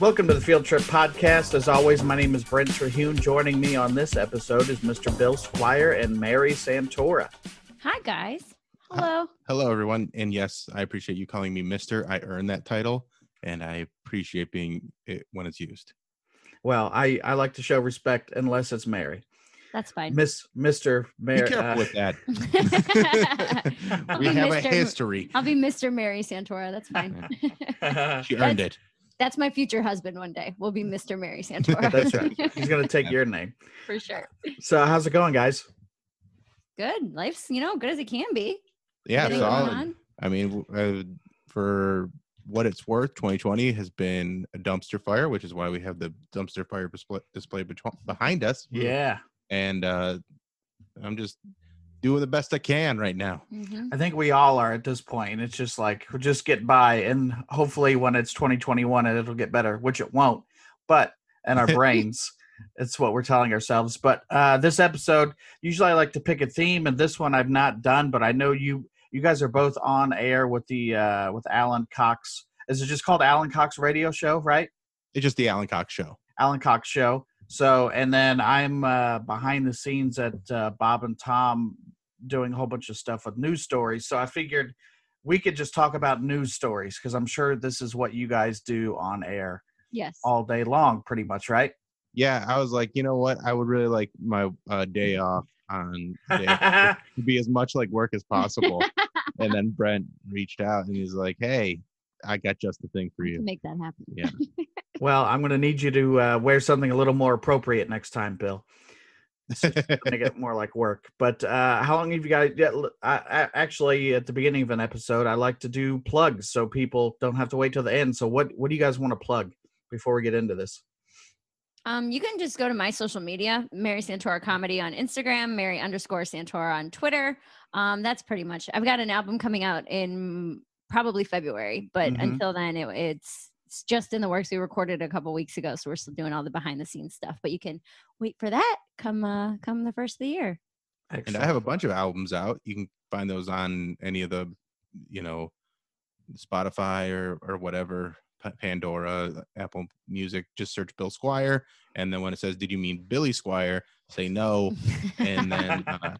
Welcome to the Field Trip Podcast. As always, my name is Brent Terhune. Joining me on this episode is Mr. Bill Squire and Mary Santora. Hi, guys. Hello. Hello, everyone. And yes, I appreciate you calling me Mister. I earned that title, and I appreciate being it when it's used. Well, I, I like to show respect unless it's Mary. That's fine. Miss Mr. Be Mary. careful uh, with that. We be have a history. I'll be Mr. Mary Santora. That's fine. She earned it. That's my future husband one day. We'll be Mr. Mary Santora. That's right. He's going to take your name. For sure. So, how's it going, guys? Good. Life's, you know, good as it can be. Yeah, Everything solid. I mean, uh, for what it's worth, 2020 has been a dumpster fire, which is why we have the dumpster fire display, display betw- behind us. Yeah. And uh, I'm just doing the best I can right now. Mhm. I think we all are at this point. It's just like we'll just get by, and hopefully, when it's 2021, it'll get better, which it won't. But in our brains, it's what we're telling ourselves. But uh, this episode, usually I like to pick a theme, and this one I've not done. But I know you you guys are both on air with the uh, with Alan Cox. Is it just called Alan Cox Radio Show, right? It's just the Alan Cox show. Alan Cox Show. So, and then I'm uh, behind the scenes at uh, Bob and Tom doing a whole bunch of stuff with news stories. So I figured we could just talk about news stories because I'm sure this is what you guys do on air Yes. all day long, pretty much, right? Yeah, I was like, you know what? I would really like my uh, day off on day to be as much like work as possible. and then Brent reached out and he's like, "Hey, I got just the thing for to you." make that happen. Yeah. well, I'm going to need you to uh, wear something a little more appropriate next time, Bill. make it more like work. But uh, how long have you guys? Yeah, I, I, actually, at the beginning of an episode, I like to do plugs so people don't have to wait till the end. So, what what do you guys want to plug before we get into this? Um, you can just go to my social media, Mary Santora Comedy on Instagram, Mary underscore Santora on Twitter. Um, that's pretty much. I've got an album coming out in probably February, but Mhm. until then, it, it's it's just in the works. We recorded a couple weeks ago, so we're still doing all the behind the scenes stuff. But you can wait for that come uh, come the first of the year. And I have a bunch of albums out. You can find those on any of the, you know, Spotify or or whatever, Pandora, Apple Music. Just search Bill Squire, and then when it says, "Did you mean Billy Squier?" say no, and then uh,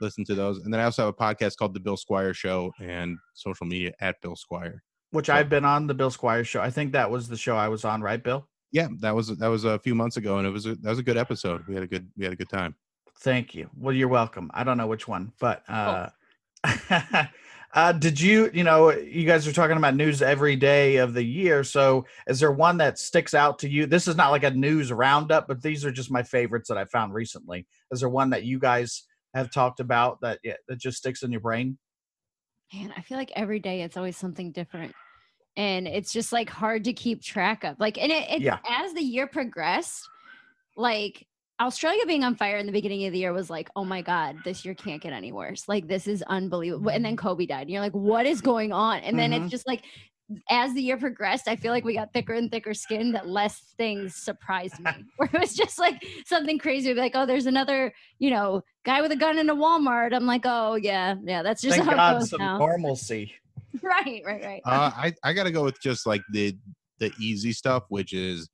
listen to those. And then I also have a podcast called The Bill Squire Show and social media at Bill Squire. Which I've been on the Bill Squire show. I think that was the show I was on, right, Bill? Yeah, that was that was a few months ago, and it was a, that was a good episode. We had a good we had a good time. Thank you. Well, you're welcome. I don't know which one, but uh, uh, did you? You know, you guys are talking about news every day of the year. So, is there one that sticks out to you? This is not like a news roundup, but these are just my favorites that I found recently. Is there one that you guys have talked about that yeah, that just sticks in your brain? Man, I feel like every day it's always something different. And it's just like hard to keep track of. Like, and it, it Yeah. as the year progressed, like Australia being on fire in the beginning of the year was like, oh my God, this year can't get any worse. Like, this is unbelievable. And then Kobe died. And you're like, what is going on? And then Mhm. it's just like, as the year progressed, I feel like we got thicker and thicker skin that less things surprised me. Where it was just like something crazy, like, oh, there's another, you know, guy with a gun in a Walmart. I'm like, oh yeah, yeah, that's just Thank how it God, goes some now. normalcy. right, right, right. Uh, I I gotta go with just like the the easy stuff, which is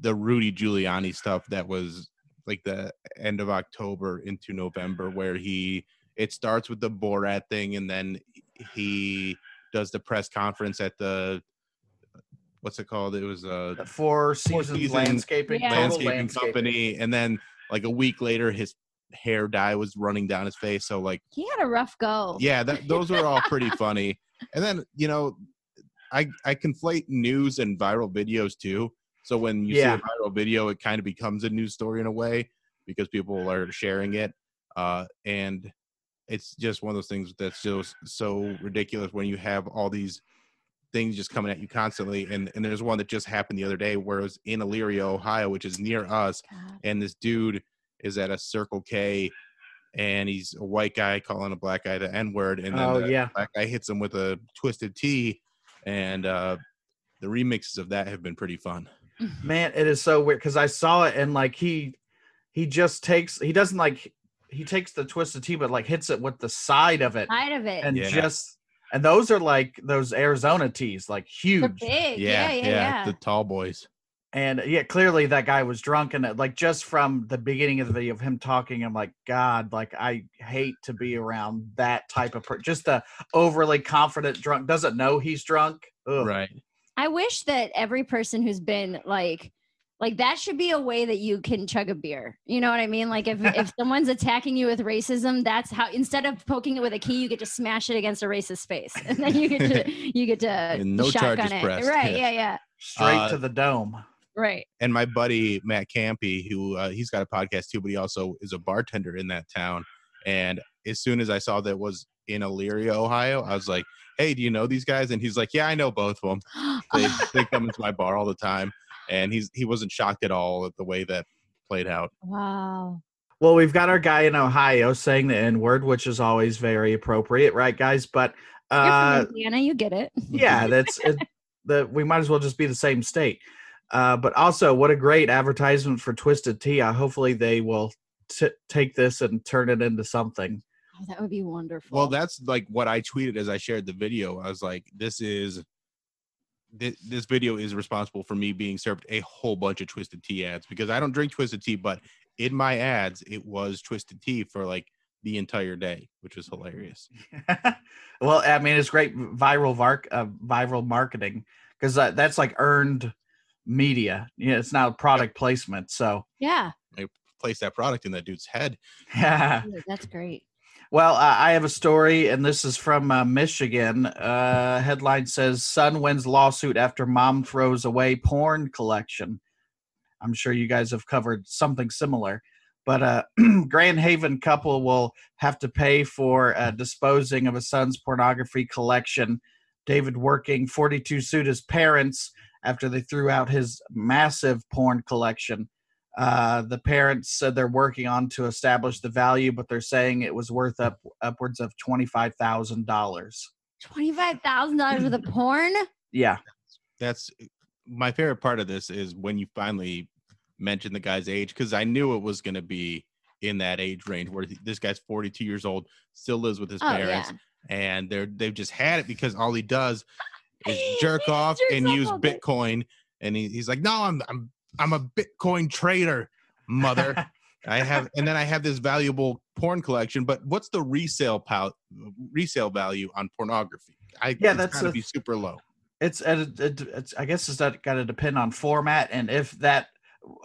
the Rudy Giuliani stuff that was like the end of October into November, where he it starts with the Borat thing, and then he does the press conference at the what's it called? It was a The Four Seasons, Seasons landscaping, Yeah. landscaping landscaping. company, and then like a week later, his hair dye was running down his face. So like He had a rough go. yeah that, those were all pretty funny and then you know i i conflate news and viral videos too so when you Yeah. see a viral video it kind of becomes a news story in a way because people are sharing it uh and it's just one of those things that's just so ridiculous when you have all these things just coming at you constantly. And and there's one that just happened the other day where it was in Elyria, Ohio which is near us. God. and this dude is at a Circle K and he's a white guy calling a black guy the N word, and then Oh the yeah, black guy hits him with a Twisted Tea, and uh, the remixes of that have been pretty fun. man, it is so weird because I saw it and like he he just takes he doesn't like he takes the Twisted Tea but like hits it with the side of it Side of it. and Yeah. just and those are like those Arizona tees, like huge. big. Yeah, Yeah, yeah, yeah. The tall boys. And yeah, clearly that guy was drunk, and uh, like just from the beginning of the video of him talking, I'm like, God, like I hate to be around that type of per- just the overly confident drunk doesn't know he's drunk. Ugh. Right. I wish that every person who's been like like that should be a way that you can chug a beer. You know what I mean? Like if if someone's attacking you with racism, that's how instead of poking it with a key, you get to smash it against a racist face. And then you get to you get to And no shotgun it. pressed, Right, yeah. yeah, yeah. Straight Uh, to the dome. Right. and my buddy Matt Campy, who uh, he's got a podcast too, but he also is a bartender in that town. And as soon as I saw that was in Elyria, Ohio, I was like, "Hey, do you know these guys?" And he's like, "Yeah, I know both of them. They they come into my bar all the time." And he's he wasn't shocked at all at the way that played out. wow. Well, we've got our guy in Ohio saying the N word, which is always very appropriate, right, guys? But You're uh, from Indiana, you get it. yeah, that's it, the we might as well just be the same state. Uh, but also, what a great advertisement for Twisted Tea. Uh, hopefully, they will t- take this and turn it into something. Oh, that would be wonderful. Well, that's like what I tweeted as I shared the video. I was like, "This is." Thi- This video is responsible for me being served a whole bunch of twisted tea ads because I don't drink twisted tea, but in my ads it was twisted tea for like the entire day, which was hilarious. well, I mean, it's great viral var- uh, viral marketing because uh, that's like earned media. Yeah, it's not product placement. So, yeah. I place that product in that dude's head. yeah. That's great. Well, uh, I have a story, and this is from uh, Michigan. Uh, headline says Son wins lawsuit after mom throws away porn collection. I'm sure you guys have covered something similar. But a Grand Haven couple will have to pay for uh, disposing of a son's pornography collection. David Werking, 42, sued his parents after they threw out his massive porn collection. Uh, the parents said they're working on to establish the value, but they're saying it was worth up upwards of twenty five thousand dollars. Twenty-five thousand dollars worth of porn? Yeah, That's my favorite part of this is when you finally mention the guy's age because I knew it was going to be in that age range where this guy's 42 years old, still lives with his Oh, parents, yeah. and they're they've just had it because all he does is jerk off and use all day. Bitcoin, and he, he's like, "No, I'm I'm I'm a Bitcoin trader, mother." I have, and then I have this valuable porn collection. But what's the resale pow- resale value on pornography? I Yeah, it's that's gotta a- be super low. it's, it, it, it's I guess it's got to depend on format and if that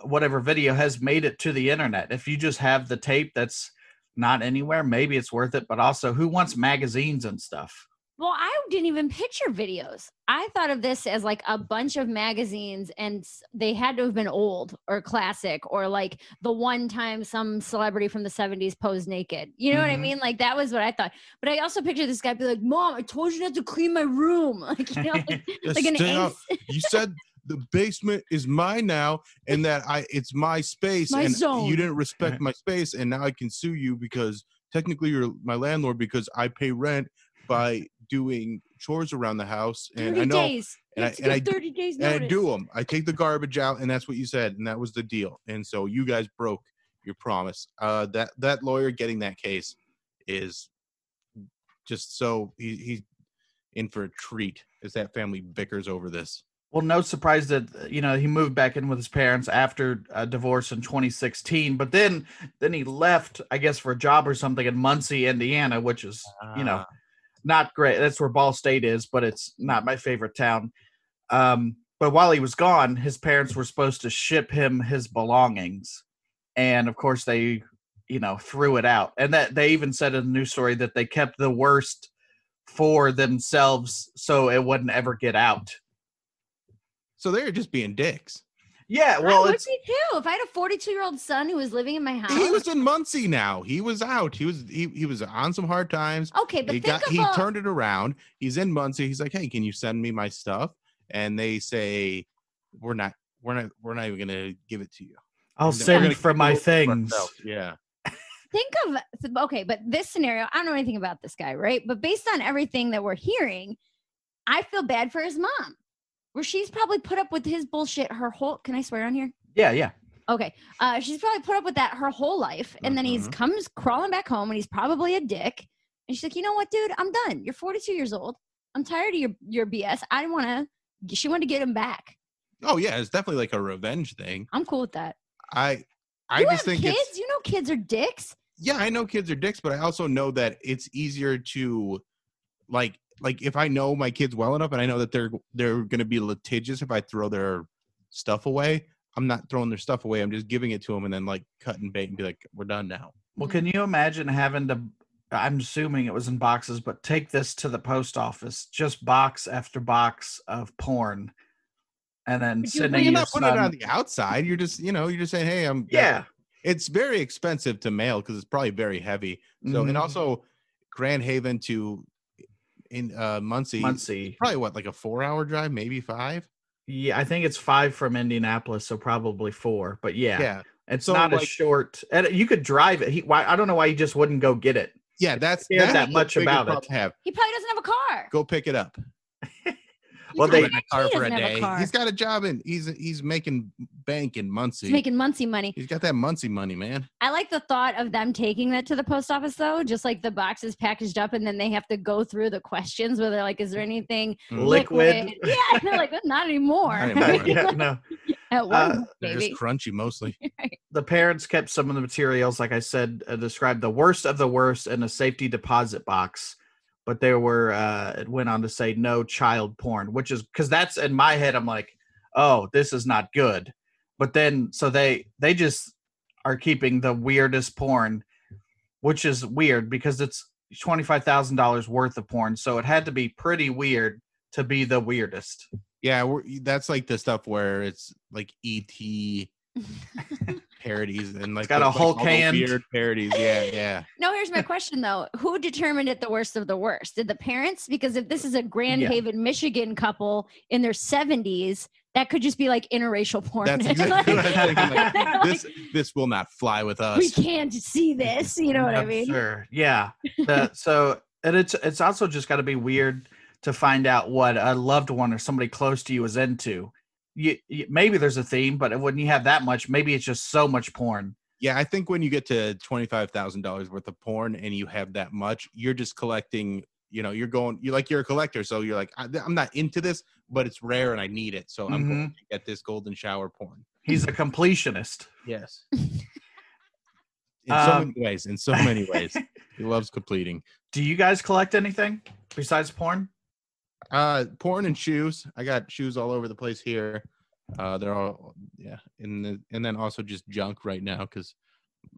whatever video has made it to the internet. If you just have the tape that's not anywhere, maybe it's worth it. But also, who wants magazines and stuff? Well, I didn't even picture videos. I thought of this as like a bunch of magazines, and they had to have been old or classic, or like the one time some celebrity from the 70s posed naked. You know what I Mhm. mean? Like that was what I thought. But I also pictured this guy be like, Mom, I told you not to clean my room. Like, you know, like, like an stay ace. you said the basement is mine now and that i it's my space My and zone. you didn't respect my space and now i can sue you because technically you're my landlord because i pay rent by doing chores around the house and 30 i know days. and I- and I- 30 days and i do them. I take the garbage out and that's what you said and that was the deal. And so you guys broke your promise. Uh that that lawyer getting that case is just so he, he's in for a treat as that family bickers over this. Well, no surprise that you know he moved back in with his parents after a divorce in 2016, but then then he left, I guess, for a job or something in Muncie, Indiana, which is you know Ah. Not great. That's where Ball State is, but it's not my favorite town. Um, but while he was gone, his parents were supposed to ship him his belongings, and of course they, you know, threw it out. And that they even said in the news story that they kept the worst for themselves so it wouldn't ever get out. So they're just being dicks. Yeah, well, I well, would it's be too. If I had a 42 year old son who was living in my house. He was in Muncie now. He was out. He was he, he was on some hard times. okay, but He think got of he a- turned it around. He's in Muncie. He's like, "Hey, can you send me my stuff?" And they say, "We're not we're not we're not even going to give it to you." I'll send gonna for my it for things. Yeah. think of okay, but this scenario, I don't know anything about this guy, right? But based on everything that we're hearing, I feel bad for his mom, where she's probably put up with his bullshit her whole. Can I swear on here? Yeah, yeah. Okay, uh, she's probably put up with that her whole life, and then he's Mhm. comes crawling back home, and he's probably a dick. And she's like, you know what, dude? I'm done. You're 42 years old. I'm tired of your your BS. I want to. She wanted to get him back. Oh yeah, it's definitely like a revenge thing. I'm cool with that. I I you just think kids. it's You know, kids are dicks. yeah, I know kids are dicks, but I also know that it's easier to like like if I know my kids well enough and I know that they're they're gonna be litigious if I throw their stuff away. I'm not throwing their stuff away. I'm just giving it to them and then like cut and bait and be like, we're done now. Well, can you imagine having to? I'm assuming it was in boxes, but take this to the post office, just box after box of porn, and then you- sending you're your not putting it on the outside. You're just you know you're just saying, hey, I'm Yeah. It's very expensive to mail because it's probably very heavy. So Mhm. and also Grand Haven to in uh Muncie, Muncie. probably what like a four hour drive, maybe five. Yeah, I think it's five from Indianapolis, so probably four. But yeah, yeah. it's So, not as like- short. And you could drive it. He, why? I don't know why he just wouldn't go get it. Yeah, that's cares that's that much about it. Have He probably doesn't have a car. go pick it up. You Well, probably they- in a car he for a doesn't have day. car. He's got a job and he's he's making bank in Muncie. He's making Muncie money. he's got that Muncie money, man. I like the thought of them taking that to the post office though, just like the boxes packaged up, and then they have to go through the questions where they're like, "Is there anything Mm. Liquid. Yeah, and they're like, not anymore. Not anymore. yeah, no. At one Uh, point, They're baby. just crunchy mostly. The parents kept some of the materials, like I said, uh, described the worst of the worst in a safety deposit box. But there were, uh, it went on to say no child porn, which is because that's in my head. I'm like, oh, this is not good. But then, so they they just are keeping the weirdest porn, which is weird because it's twenty five thousand dollars worth of porn. So it had to be pretty weird to be the weirdest. Yeah, that's like the stuff where it's like ET parodies and like got the- a like Hulk all the hand. weird parodies. Yeah, yeah. No, here's my question though. Who determined it the worst of the worst? Did the parents? Because if this is a Grand Yeah. Haven, Michigan couple in their 70s, that could just be like interracial porn. That's exactly what I was thinking. Like, Like, this this will not fly with us. we can't see this. You know what I I'm mean? Sure. Yeah. The- so and it's it's also just got to be weird to find out what a loved one or somebody close to you is into. You, you maybe there's a theme, but when you have that much, maybe it's just so much porn. Yeah, I think when you get to twenty five thousand dollars worth of porn and you have that much, you're just collecting. You know, you're going. You like you're a collector, so you're like, I, I'm not into this, but it's rare and I need it, so I'm going to get this golden shower porn. He's a completionist. Yes. In so Um, many ways. In so many ways, he loves completing. Do you guys collect anything besides porn? Uh, porn and shoes. I got shoes all over the place here. Uh, they're all yeah, and the, and then also just junk right now because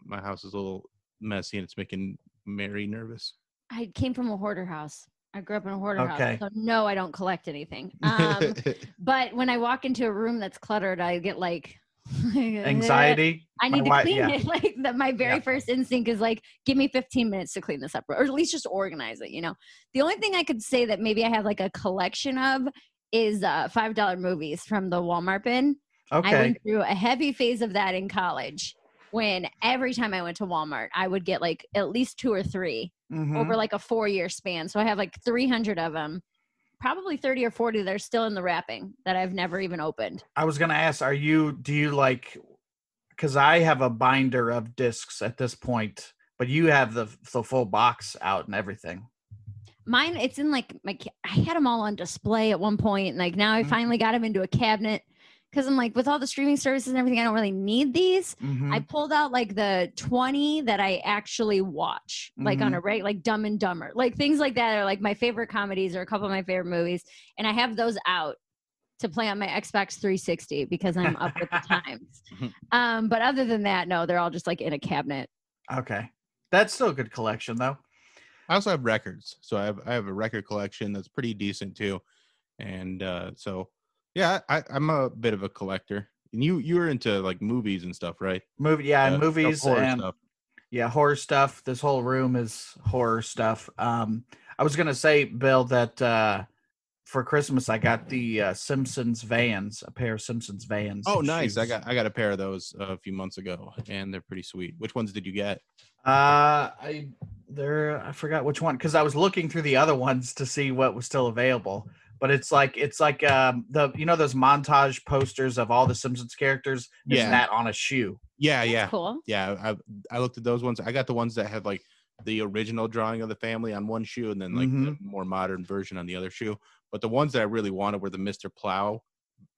my house is a little messy and it's making Mary nervous. I came from a hoarder house. I grew up in a hoarder Okay. house. So no, I don't collect anything. Um, but when I walk into a room that's cluttered, I get like Anxiety. I My need to wi- clean yeah. it. Like that my very Yeah. first instinct is like, give me 15 minutes to clean this up, or at least just organize it, you know. The only thing I could say that maybe I have like a collection of is uh five dollar movies from the Walmart bin. Okay. I went through a heavy phase of that in college when every time I went to Walmart, I would get like at least two or 3 Mhm. over like a four year span. So I have like 300 of them, probably 30 or 40 that are still in the wrapping that I've never even opened. I was gonna ask, are you do you like because I have a binder of discs at this point, but you have the the full box out and everything. Mine, it's in like my. I had them all on display at one point, and like now I Mhm. finally got them into a cabinet because I'm like with all the streaming services and everything, I don't really need these. Mhm. I pulled out like the 20 that I actually watch, like on a rate, like Dumb and Dumber, like things like that are like my favorite comedies or a couple of my favorite movies, and I have those out to play on my Xbox 360 because I'm up with the times. Um, but other than that, no, they're all just like in a cabinet. Okay. That's still a good collection though. I also have records, so I have I have a record collection that's pretty decent too, and uh, so yeah, I, I'm a bit of a collector. And you you're into like movies and stuff, right? Movie yeah, Uh, movies horror and stuff. yeah, horror stuff. This whole room is horror stuff. Um I was gonna say, Bill, that uh for Christmas I got the uh, Simpsons vans, a pair of Simpsons vans. Oh, nice! I got I got a pair of those a few months ago, and they're pretty sweet. Which ones did you get? Uh, I there I forgot which one because I was looking through the other ones to see what was still available. But it's like it's like um the you know those montage posters of all the Simpsons characters. It's Yeah. that on a shoe. Yeah, That's yeah, cool. yeah. I I looked at those ones. I got the ones that had like the original drawing of the family on one shoe and then like the more modern version on the other shoe. But the ones that I really wanted were the Mr. Plow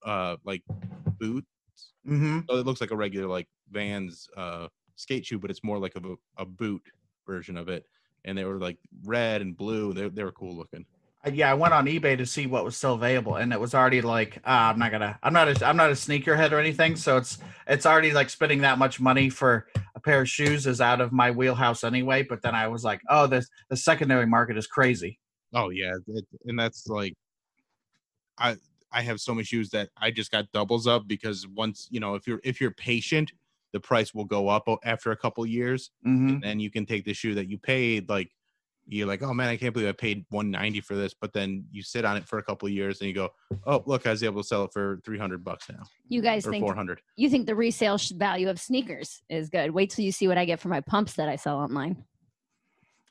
uh like boot. Mm-hmm. So it looks like a regular like Vans uh skate shoe, but it's more like a, a boot version of it. And they were like red and blue. They they were cool looking. Uh, Yeah, I went on eBay to see what was still available, and it was already like, ah, I'm not gonna, I'm not, a, I'm not a sneakerhead or anything, so it's, it's already like spending that much money for a pair of shoes is out of my wheelhouse anyway. But then I was like, oh, this, the secondary market is crazy. Oh yeah, it, and that's like, I I have so many shoes that I just got doubles of because once you know if you're if you're patient, the price will go up after a couple years, hmm and then you can take the shoe that you paid like you're like oh man I can't believe I paid 190 for this, but then you sit on it for a couple of years and you go oh look I was able to sell it for 300 bucks now You guys or think 400. you think the resale value of sneakers is good. Wait till you see what I get for my pumps that I sell online.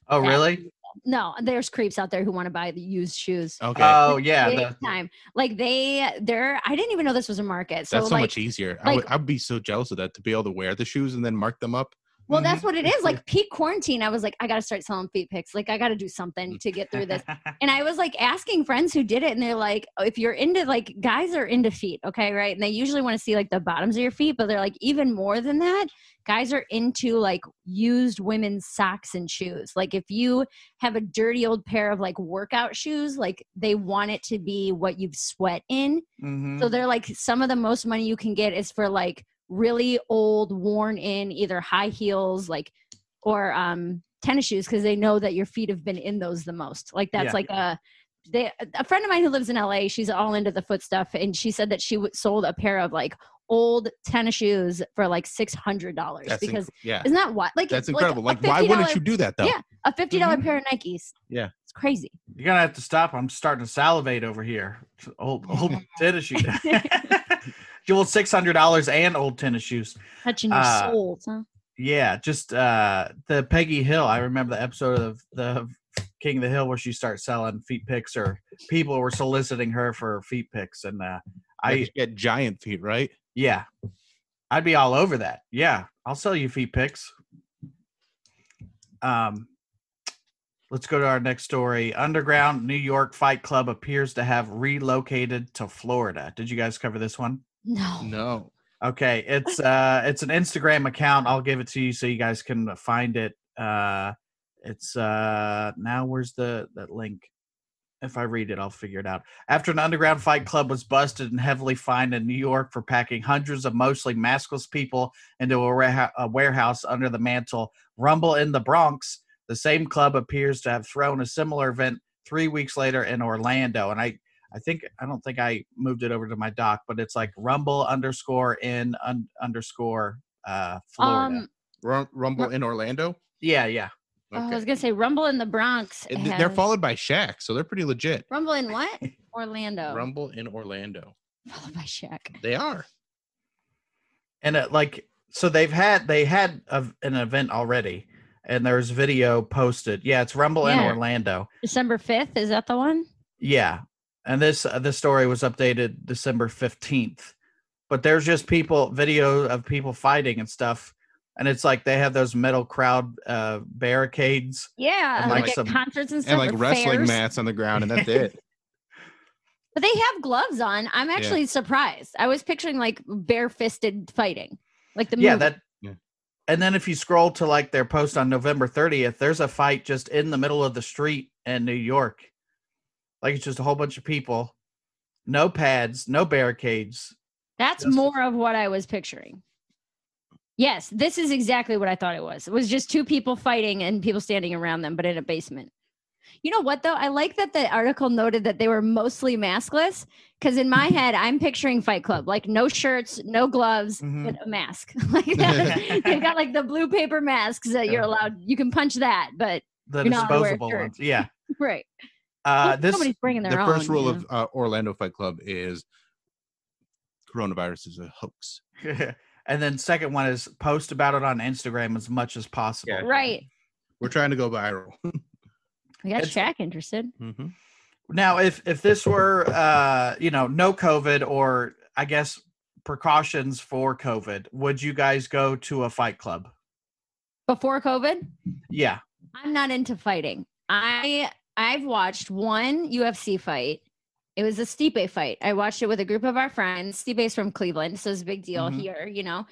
Oh, That- really? No, there's creeps out there who want to buy the used shoes. Okay, Oh, yeah. The, time. Like they, they're. I didn't even know this was a market. So that's so like, much easier. I would I'd be so jealous of that to be able to wear the shoes and then mark them up. Well, Mhm. that's what it is. Like peak quarantine, I was like, I got to start selling feet pics. Like I got to do something to get through this. And I was like asking friends who did it, and they're like, oh, if you're into like guys are into feet, okay, right? And they usually want to see like the bottoms of your feet, but they're like even more than that, guys are into like used women's socks and shoes. Like if you have a dirty old pair of like workout shoes, like they want it to be what you've sweat in. Mhm. So they're like some of the most money you can get is for like really old, worn in either high heels, like or um tennis shoes because they know that your feet have been in those the most. Like that's Yeah. like a they a friend of mine who lives in LA, she's all into the foot stuff and she said that she w- sold a pair of like old tennis shoes for like six hundred dollars That's inc- because yeah, isn't that what like that's like incredible. a Like, why wouldn't you do that though? Yeah. a fifty dollars Mhm. pair of Nikes? Yeah. it's crazy. You're gonna have to stop. I'm starting to salivate over here. Old old tennis shoes. Old six hundred dollars and old tennis shoes. Touching your Uh, souls, huh? Yeah, just uh the Peggy Hill. I remember the episode of the King of the Hill where she starts selling feet pics, or people were soliciting her for feet pics, and uh, I I get giant feet, right? yeah, I'd be all over that. Yeah, I'll sell you feet pics. Um, let's go to our next story. Underground New York Fight Club appears to have relocated to Florida. Did you guys cover this one? No. No. Okay, it's uh it's an Instagram account. I'll give it to you so you guys can find it. Uh it's uh now where's the that link? If I read it, I'll figure it out. After an underground fight club was busted and heavily fined in New York for packing hundreds of mostly maskless people into a, wareha- a warehouse under the mantle, Rumble in the Bronx, the same club appears to have thrown a similar event three weeks later in Orlando. And I I think I don't think I moved it over to my doc, but it's like Rumble underscore in un, underscore uh Florida. Um, Rumble in Orlando. yeah, yeah. oh, I was gonna say Rumble in the Bronx. And th- They're followed by Shaq, so they're pretty legit. Rumble in what? Orlando. Rumble in Orlando. Followed by Shaq. They are. And it like so they've had they had a, an event already, and there's video posted. Yeah, it's Rumble in Orlando. December fifth. Is that the one? Yeah, and this uh, this story was updated December fifteenth, but there's just people video of people fighting and stuff, and it's like they have those metal crowd uh, barricades. Yeah, And like, like at some- concerts and stuff. And like wrestling fairs. mats on the ground, and that's it. But they have gloves on. I'm actually surprised. I was picturing like bare-fisted fighting, like the yeah, movie. that. Yeah. And then if you scroll to like their post on November 30th, there's a fight just in the middle of the street in New York. Like it's just a whole bunch of people, no pads, no barricades. That's Just- more of what I was picturing. Yes, this is exactly what I thought it was. It was just two people fighting and people standing around them, but in a basement. You know what though? I like that the article noted that they were mostly maskless because in my head I'm picturing Fight Club, like no shirts, no gloves, Mhm. but a mask. like that. they've got like the blue paper masks that you're allowed. You can punch that, but The You're not wear a disposable ones. Yeah. right. Uh, this nobody's bringing their the own. first rule you of uh, Orlando Fight Club is coronavirus is a hoax. and then second one is post about it on Instagram as much as possible. Yeah. right. We're trying to go viral. We got It's- Shaq interested. hmm Now, if if this were uh, you know, no COVID or I guess precautions for COVID, would you guys go to a fight club? Before COVID, Yeah. I'm not into fighting. I I've watched one UFC fight. It was a Stipe fight. I watched it with a group of our friends. Stipe's from Cleveland, so it's a big deal Mhm. here, you know.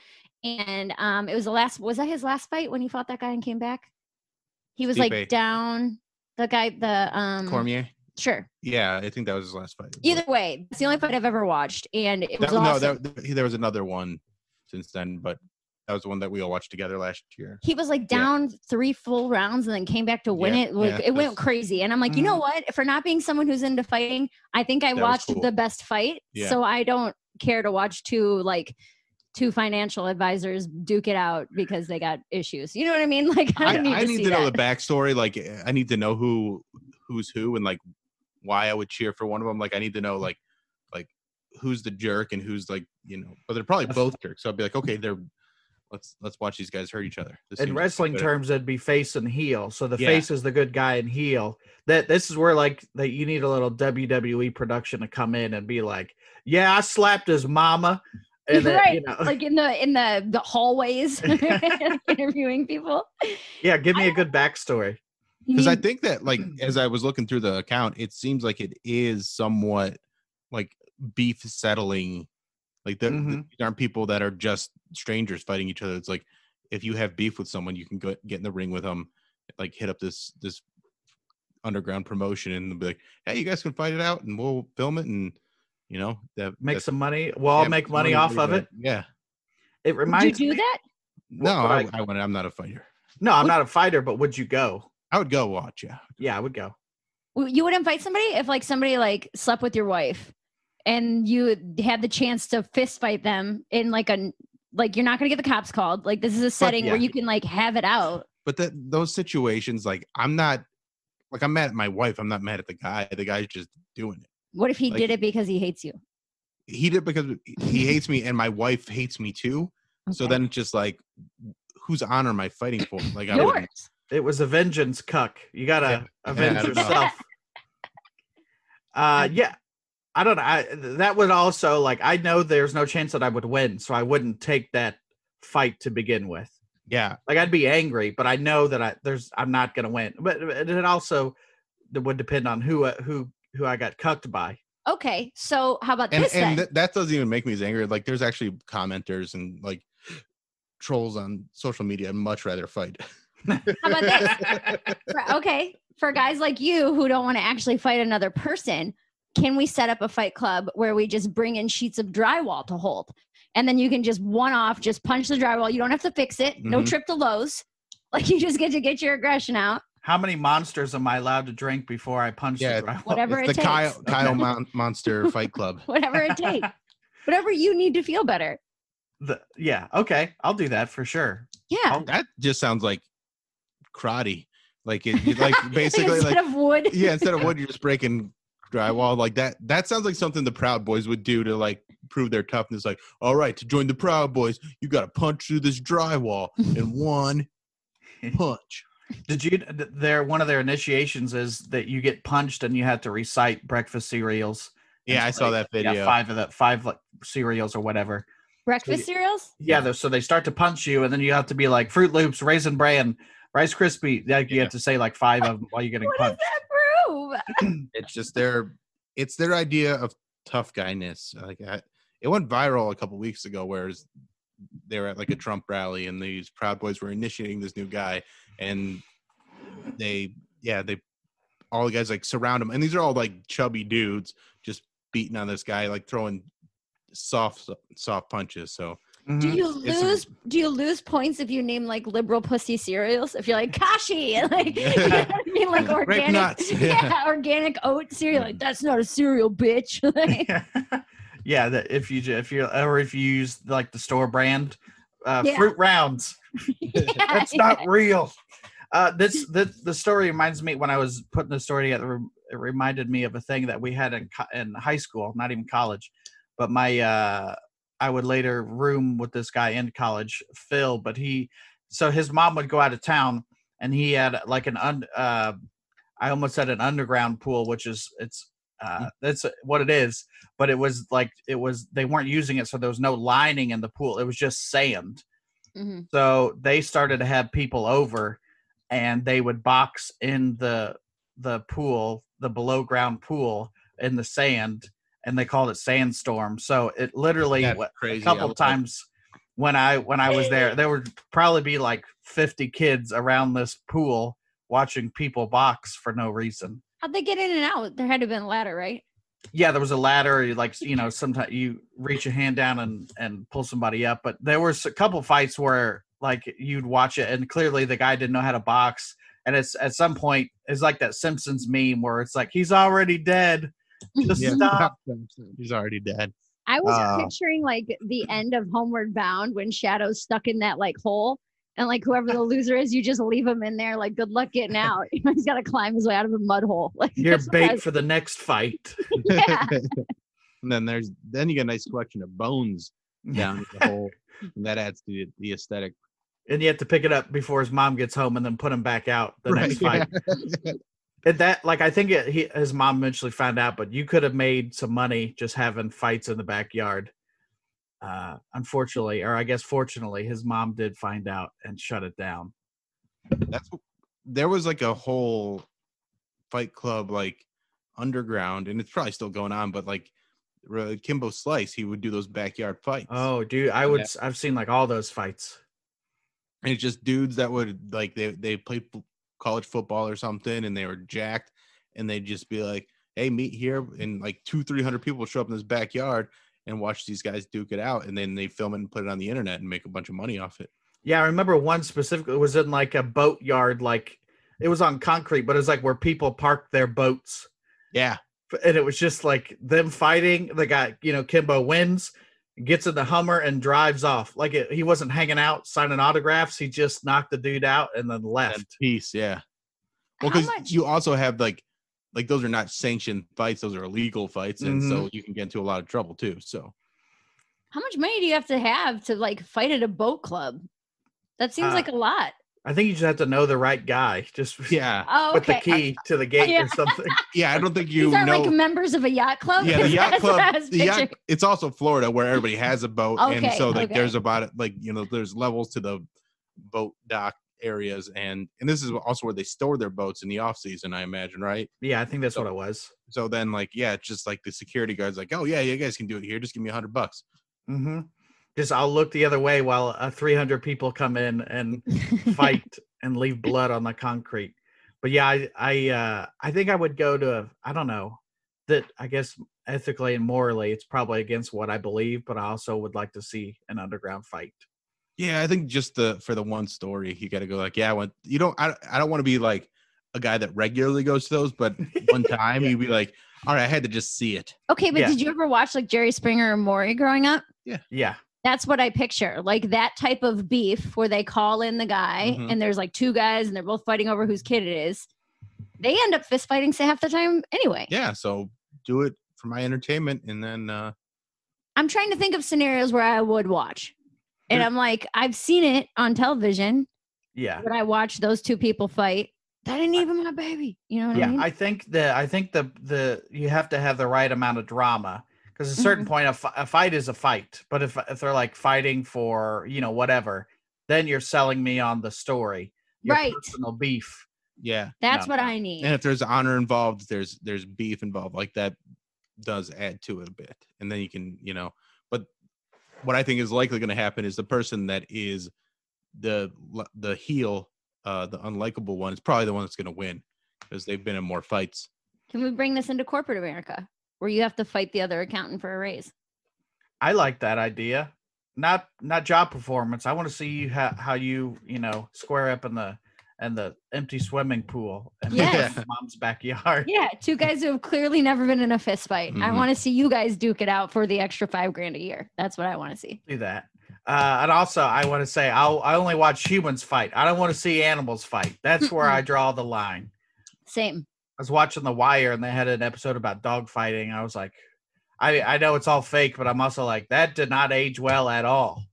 And um, it was the last. Was that his last fight when he fought that guy and came back? He was Stipe. like down. The guy, the um, Cormier. Sure. Yeah, I think that was his last fight. Either way, it's the only fight I've ever watched, and it was That- no, awesome. there, there was another one since then, but that was the one that we all watched together last year. he was like Yeah. down three full rounds and then came back to win Yeah, it. Like, yeah, it went crazy. And I'm like, you know Mhm. what? For not being someone who's into fighting, I think I That watched cool. the best fight. Yeah. So I don't care to watch two like two financial advisors duke it out because they got issues. You know what I mean? Like I I, need I to need see to know that. the backstory. Like, I need to know who who's who and like why I would cheer for one of them. Like, I need to know like like who's the jerk and who's like you know, but they're probably both jerks. So I'd be like, okay, they're let's let's watch these guys hurt each other. This in wrestling good. terms it'd be face and heel so the Yeah. face is the good guy and heel that this is where like that you need a little wwe production to come in and be like yeah i slapped his mama and then, right. you know, like in the in the the hallways interviewing people. yeah give me a good backstory because I think that like as I was looking through the account, it seems like it is somewhat like beef settling. Like there Mhm. these aren't people that are just strangers fighting each other. It's like if you have beef with someone, you can go get in the ring with them, like hit up this this underground promotion and be like, hey, you guys can fight it out and we'll film it and you know that make some money well i'll yeah, make some money off of it on. Yeah. it would you do me that? No, I, I- I, wouldn't. I'm not a fighter. no i'm Would- not a fighter but would you go I would go watch. Yeah. yeah i would go You would invite somebody if like somebody like slept with your wife and you had the chance to fist fight them in like a like you're not gonna get the cops called. Like this is a setting where you can like have it out. but that those situations like i'm not like i'm mad at my wife i'm not mad at the guy the guy's just doing it What if he Like- did it because he hates you? he did it because he hates me and my wife hates me too so then it's just like whose honor am i fighting for like i wouldn't- yours. it was a vengeance cuck you gotta Yeah. avenge Yeah, I don't know. yourself uh yeah i don't know I, that would also like i know there's no chance that i would win so i wouldn't take that fight to begin with. Yeah. Like i'd be angry but i know that i there's i'm not gonna win. But it it also it would depend on who uh, who who i got cucked by. Okay, so how about and this and then? th- that doesn't even make me as angry like there's actually commenters and like trolls on social media I'd much rather fight. How about this? For- okay, for guys like you who don't want to actually fight another person, can we set up a fight club where we just bring in sheets of drywall to hold? And then you can just one off, just punch the drywall. You don't have to fix it. No Mhm. trip to Lowe's. Like you just get to get your aggression out. how many monsters am i allowed to drink before i punch Yeah, the drywall? Whatever it's it the takes. kyle kyle Mon- monster fight club Whatever it takes. Whatever you need to feel better. The- yeah okay i'll do that for sure Yeah. that just sounds like karate like it like basically instead like of wood. yeah, instead of wood, you're just breaking drywall like that. That sounds like something the Proud Boys would do to like prove their toughness. Like, all right, to join the Proud Boys, you got to punch through this drywall in one punch. Did you? th- Their one of their initiations is that you get punched and you have to recite breakfast cereals. and Yeah, I saw they- that yeah, video. five of the five like cereals or whatever. Breakfast cereals? Yeah, so they start to punch you, and then you have to be like Froot Loops, Raisin Bran, Rice Krispie. Like you have to say like five of them while you're getting What does It's just their, it's their idea of tough guyness. Like I, it went viral a couple weeks ago, whereas they were at like a Trump rally, and these Proud Boys were initiating this new guy, and they, yeah, they, all the guys like surround him, and these are all like chubby dudes just beating on this guy, like throwing soft, soft punches. So Mhm. Do you It's a- lose? Do you lose points if you name like liberal pussy cereals? If you're like Kashi, and like you know I mean, like organic, yeah. yeah. organic oat cereal. Like that's not a cereal, bitch. Like, yeah, that if you if you or if you use like the store brand uh, Yeah. fruit rounds, yeah, that's not real. Uh, this the the story reminds me when I was putting the story together. It reminded me of a thing that we had in in high school, not even college, but my uh, I would later room with this guy in college, Phil. But he, so his mom would go out of town, and he had like an un. Uh, I almost said an underground pool, which is it's uh, that's what it is. But it was like it was they weren't using it, so there was no lining in the pool. It was just sand. Mhm. So they started to have people over and they would box in the the pool, the below ground pool in the sand, and they called it sandstorm. So it literally That's what, crazy. a I couple love- times when I when I was there, there would probably be like 50 kids around this pool watching people box for no reason. How'd they get in and out? There had to have been a ladder, right? Yeah, there was a ladder. you Like you know, sometimes you reach a hand down and and pull somebody up. But there was a couple fights where like you'd watch it, and clearly the guy didn't know how to box. And it's at some point it's like that Simpsons meme where it's like he's already dead. Just Yeah. stop. He's already dead. I was Uh, picturing like the end of Homeward Bound when Shadow's stuck in that like hole. And like whoever the loser is, you just leave him in there. Like, good luck getting out. He's got to climb his way out of a mud hole. Like, You're that's bait was- for the next fight. Yeah. and then there's then you get a nice collection of bones down the hole, and that adds to the, the aesthetic. and you have to pick it up before his mom gets home and then put him back out the next Right, fight. And that, like, I think it, he, his mom eventually found out, but you could have made some money just having fights in the backyard. Uh, unfortunately, or I guess fortunately, his mom did find out and shut it down. That's there was like a whole fight club like underground, and it's probably still going on. But like Kimbo Slice, he would do those backyard fights. Oh, dude, I would. Yeah. I've seen like all those fights. and it's just dudes that would like they they played college football or something, and they were jacked, and they'd just be like, "Hey, meet here," and like two three hundred people show up in this backyard and watch these guys duke it out, and then they film it and put it on the internet and make a bunch of money off it. Yeah, I remember one specifically was in like a boat yard, like it was on concrete, but it was like where people parked their boats. Yeah, and it was just like them fighting. The guy, you know, Kimbo wins, gets in the Hummer and drives off. Like it, he wasn't hanging out signing autographs. He just knocked the dude out and then that left. peace, Yeah. Well, because much- you also have like like those are not sanctioned fights; those are illegal fights, and Mm-hmm. so you can get into a lot of trouble too. So How much money do you have to have to like fight at a boat club? That seems Uh, like a lot. I think you just have to know the right guy. Just yeah, Oh, put okay. the key to the gate yeah. or something. yeah. I don't think you These are know. like members of a yacht club. yeah, the yacht That's what I club. The yacht. It's also Florida where everybody has a boat, and so like okay. there's about it like you know there's levels to the boat dock areas, and and this is also where they store their boats in the off season. I imagine, right? Yeah, I think that's what it was. So then like yeah, it's just like the security guards like, oh yeah, you guys can do it here. Just give me a hundred bucks. hmm Just I'll look the other way while uh, 300 people come in and fight and leave blood on the concrete. But yeah, I I uh I think I would go to I don't know that I guess ethically and morally it's probably against what I believe, but I also would like to see an underground fight. Yeah, I think just the for the one story, you got to go like, yeah, I went. You don't. I I don't want to be like a guy that regularly goes to those, but one time Yeah. you'd be like, all right, I had to just see it. okay, but Yeah. did you ever watch like Jerry Springer or Maury growing up? Yeah. Yeah. That's what I picture. Like that type of beef where they call in the guy Mhm. and there's like two guys and they're both fighting over whose kid it is. They end up fist fighting say half the time anyway. Yeah, so do it for my entertainment, and then uh I'm trying to think of scenarios where I would watch. And I'm like, I've seen it on television Yeah. But I watched those two people fight. That ain't even my baby. You know what I Yeah, mean? I think the I think the the you have to have the right amount of drama because at a certain point a, fi- a fight is a fight. But if if they're like fighting for you know whatever, then you're selling me on the story, your Right. Personal beef. yeah, That's no, what. I need. and if there's honor involved, there's there's beef involved, like that does add to it a bit, and then you can you know. But what I think is likely going to happen is the person that is the the heel, uh the unlikable one, is probably the one that's going to win because they've been in more fights. Can we bring this into corporate America where you have to fight the other accountant for a raise? I like that idea. Not not job performance. I want to see you how how you you know square up in the and the empty swimming pool and Yes. mom's backyard. Yeah, two guys who have clearly never been in a fist fight. I Mhm. want to see you guys duke it out for the extra five grand a year. That's what I want to see. do that. Uh, and also, I want to say I'll, I only watch humans fight. I don't want to see animals fight. That's where I draw the line. Same. I was watching The Wire, and they had an episode about dog fighting. I was like, I I know it's all fake, but I'm also like that did not age well at all.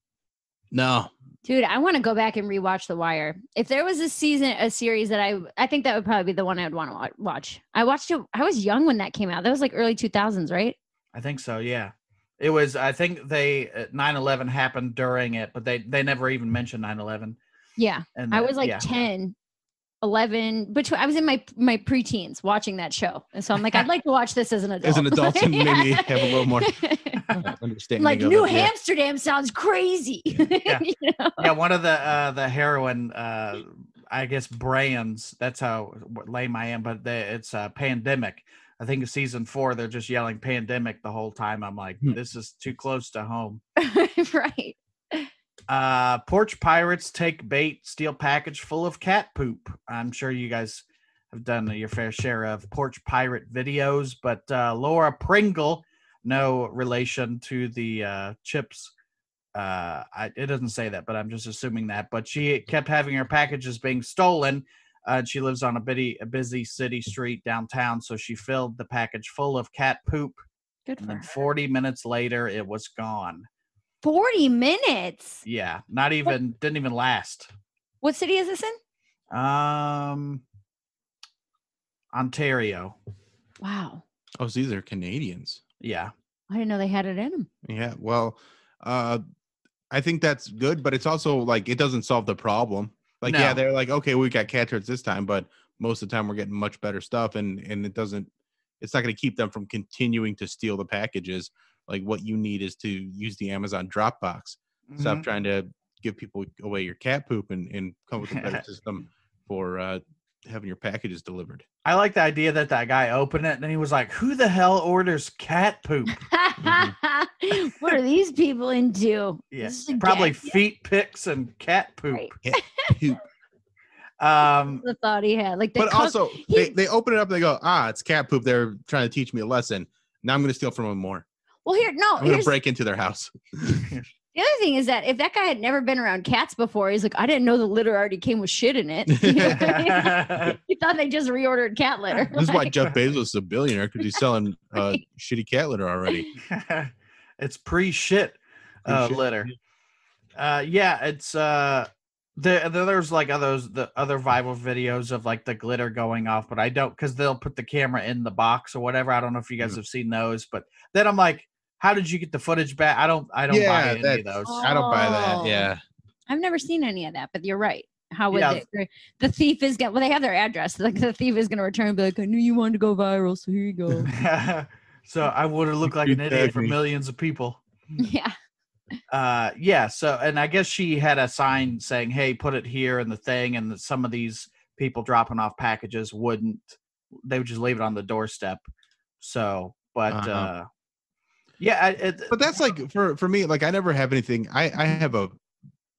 No, Dude, I want to go back and rewatch The Wire. If there was a season, a series that I, I think that would probably be the one I'd want to watch. I watched it. I was young when that came out. That was like early 2000s, right? I think so. Yeah, it was. I think they 9/11 happened during it, but they they never even mentioned 9/11. Yeah. And I uh, was like yeah. 10 11 between i was in my my preteens watching that show and so i'm like i'd like to watch this as an adult As an adult and maybe have a little more I'm understanding. like new it, yeah. amsterdam sounds crazy Yeah. You know? yeah, one of the uh the heroin uh I guess brands. That's how lame I am, but they, it's a pandemic. I think season four they're just yelling pandemic the whole time. I'm like, Hmm. this is too close to home. right Uh porch pirates take bait, steal package full of cat poop. I'm sure you guys have done your fair share of porch pirate videos, but uh Laura Pringle, no relation to the uh chips. Uh I, it doesn't say that but i'm just assuming that. But she kept having her packages being stolen uh, she lives on a busy, a busy city street downtown so she filled the package full of cat poop. Good and then her. 40 minutes later it was gone 40 minutes yeah not even didn't even last what city is this in um ontario wow Oh, so these are Canadians. yeah i didn't know they had it in them Yeah. Well, uh, I think that's good, but it's also like it doesn't solve the problem. Like, yeah, they're like, okay, we got cat turds this time, but most of the time we're getting much better stuff, and and it doesn't. It's not going to keep them from continuing to steal the packages. Like, what you need is to use the Amazon Dropbox. Stop Mhm. trying to give people away your cat poop and, and come with a better system for uh, having your packages delivered. i like the idea that that guy opened it and he was like who the hell orders cat poop what are these people into yeah This is a probably gag. feet pics and cat poop Right. Poop. um the thought he had like they but come- also, they, they open it up and they go, ah, it's cat poop. They're trying to teach me a lesson. Now I'm going to steal from them more. Well here no I'm going to break into their house. the other thing is that if that guy had never been around cats before he's like i didn't know the litter already came with shit in it You know I mean? he thought they just reordered cat litter This is why Jeff Bezos is a billionaire because he's selling uh, Right. shitty cat litter already. it's pre-shit uh, Pre-shit, litter. Uh, yeah, it's uh, the, the there's like others the other viral videos of like the glitter going off, but I don't because they'll put the camera in the box or whatever. I don't know if you guys Mhm. have seen those, but then I'm like, how did you get the footage back? I don't I don't Yeah, buy any of those. Oh. I don't buy that. Oh. Yeah. i've never seen any of that but you're right how would Yeah. they, the thief is going well they have their address like the thief is going to return and be like i knew you wanted to go viral so here you go so I would have looked like an idiot for millions of people. yeah uh yeah so and i guess she had a sign saying hey put it here in the thing and that some of these people dropping off packages wouldn't they would just leave it on the doorstep so but uh Uh-huh. Yeah I- it, But that's like for for me, like I never have anything. I I have a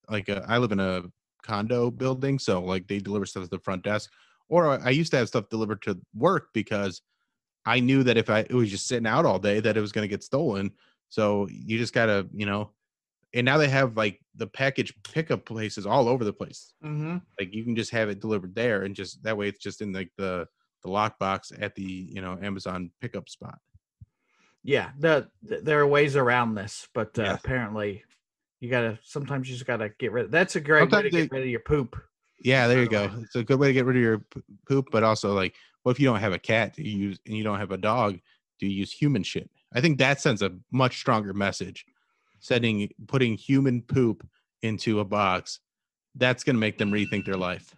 like a, I live in a condo building, so like they deliver stuff to the front desk. Or I used to have stuff delivered to work because I knew that if I it was just sitting out all day, that it was going to get stolen. So you just gotta, you know. And now they have like the package pickup places all over the place. mhm. Like you can just have it delivered there, and just that way it's just in like the the lockbox at the you know Amazon pickup spot. Yeah the, th- there are ways around this but uh, Yes. apparently you gotta sometimes you just gotta get rid of that's a great way to Sometimes get rid of your poop Yeah, there you go. way. It's a good way to get rid of your poop, but also like, what if you don't have a cat? Do you use and you don't have a dog? Do you use human shit? I think that sends a much stronger message. Sending putting human poop into a box, that's gonna make them rethink their life.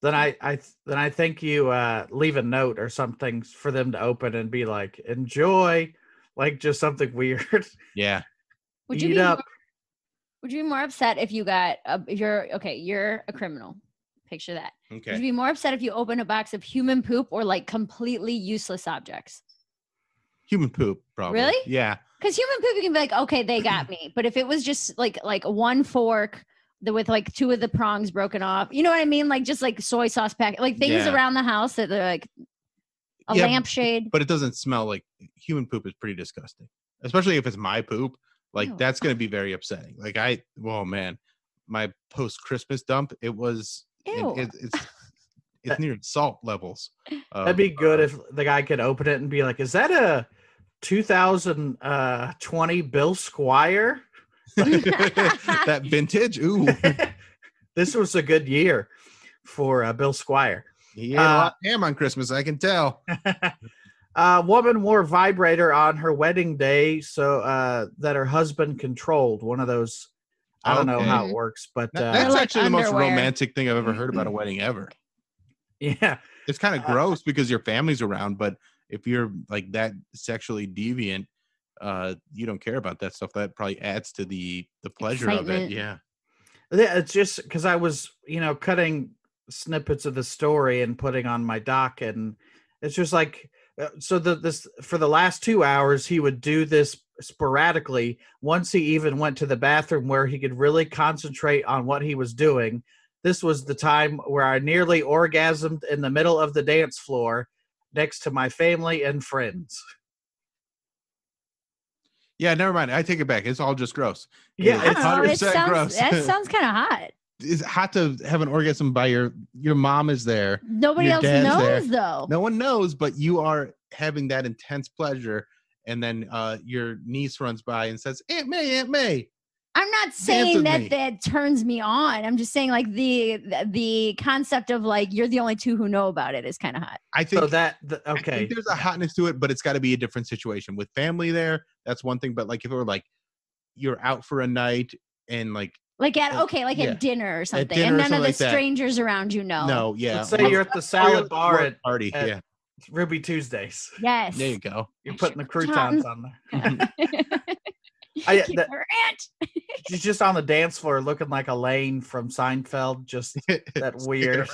then I, I then I think you uh, leave a note or something for them to open and be like, enjoy, like just something weird. Yeah, would you Eat be up. more, would you be more upset if you got a, if you're okay you're a criminal picture that would okay. you be more upset if you open a box of human poop or like completely useless objects Human poop, probably. Really? Yeah. Because human poop, you can be like, okay, they got me. But if it was just like like one fork the, with like two of the prongs broken off, you know what I mean? Like just like soy sauce pack, like things Yeah. around the house that they're like a Yeah, lampshade. But it doesn't smell like human poop is pretty disgusting. Especially if it's my poop. Like Ew. that's gonna be very upsetting. Like I well, man, my post Christmas dump, it was it- Ew. it- it's it's near salt levels. That'd be good uh, if the guy could open it and be like, "Is that a 2020 Bill Squier? that vintage. Ooh, this was a good year for uh, Bill Squier." He ate a Uh, lot of ham on Christmas. I can tell. A woman wore vibrator on her wedding day so uh, that her husband controlled one of those. I don't know how it works, but uh, that's like actually the most romantic thing I've ever heard about a wedding ever. Yeah. It's kind of Uh, gross because your family's around, but if you're like that sexually deviant, uh, you don't care about that stuff. That probably adds to the the pleasure of it. Yeah. Yeah, It's just because I was, you know, cutting snippets of the story and putting on my doc, and it's just like, uh, so the this for the last two hours he would do this sporadically. Once he even went to the bathroom where he could really concentrate on what he was doing. This was the time where I nearly orgasmed in the middle of the dance floor next to my family and friends. Yeah, never mind. I take it back. It's all just gross. Yeah, It's I don't it 100% sounds, gross. that sounds kind of hot. It's hot to have an orgasm by your your mom is there. Nobody else knows there. though. No one knows, but you are having that intense pleasure. And then uh, your niece runs by and says, "Aunt May, Aunt May." I'm not saying that me. that turns me on. I'm just saying like the the- the concept of like you're the only two who know about it is kind of hot. I think so that the, I okay. think there's a hotness to it, but it's got to be a different situation with family there. That's one thing. But like if it were like you're out for a night and like Like at okay, like yeah. at dinner or something, dinner and none of the like that. strangers around you know. no, yeah, Let's say well, you're at the salad bar at party. at- yeah, Ruby Tuesdays. Yes. there you go. You're putting the croutons on there. I- Keep that- her aunt. She's just on the dance floor looking like Elaine from Seinfeld. Just That weird.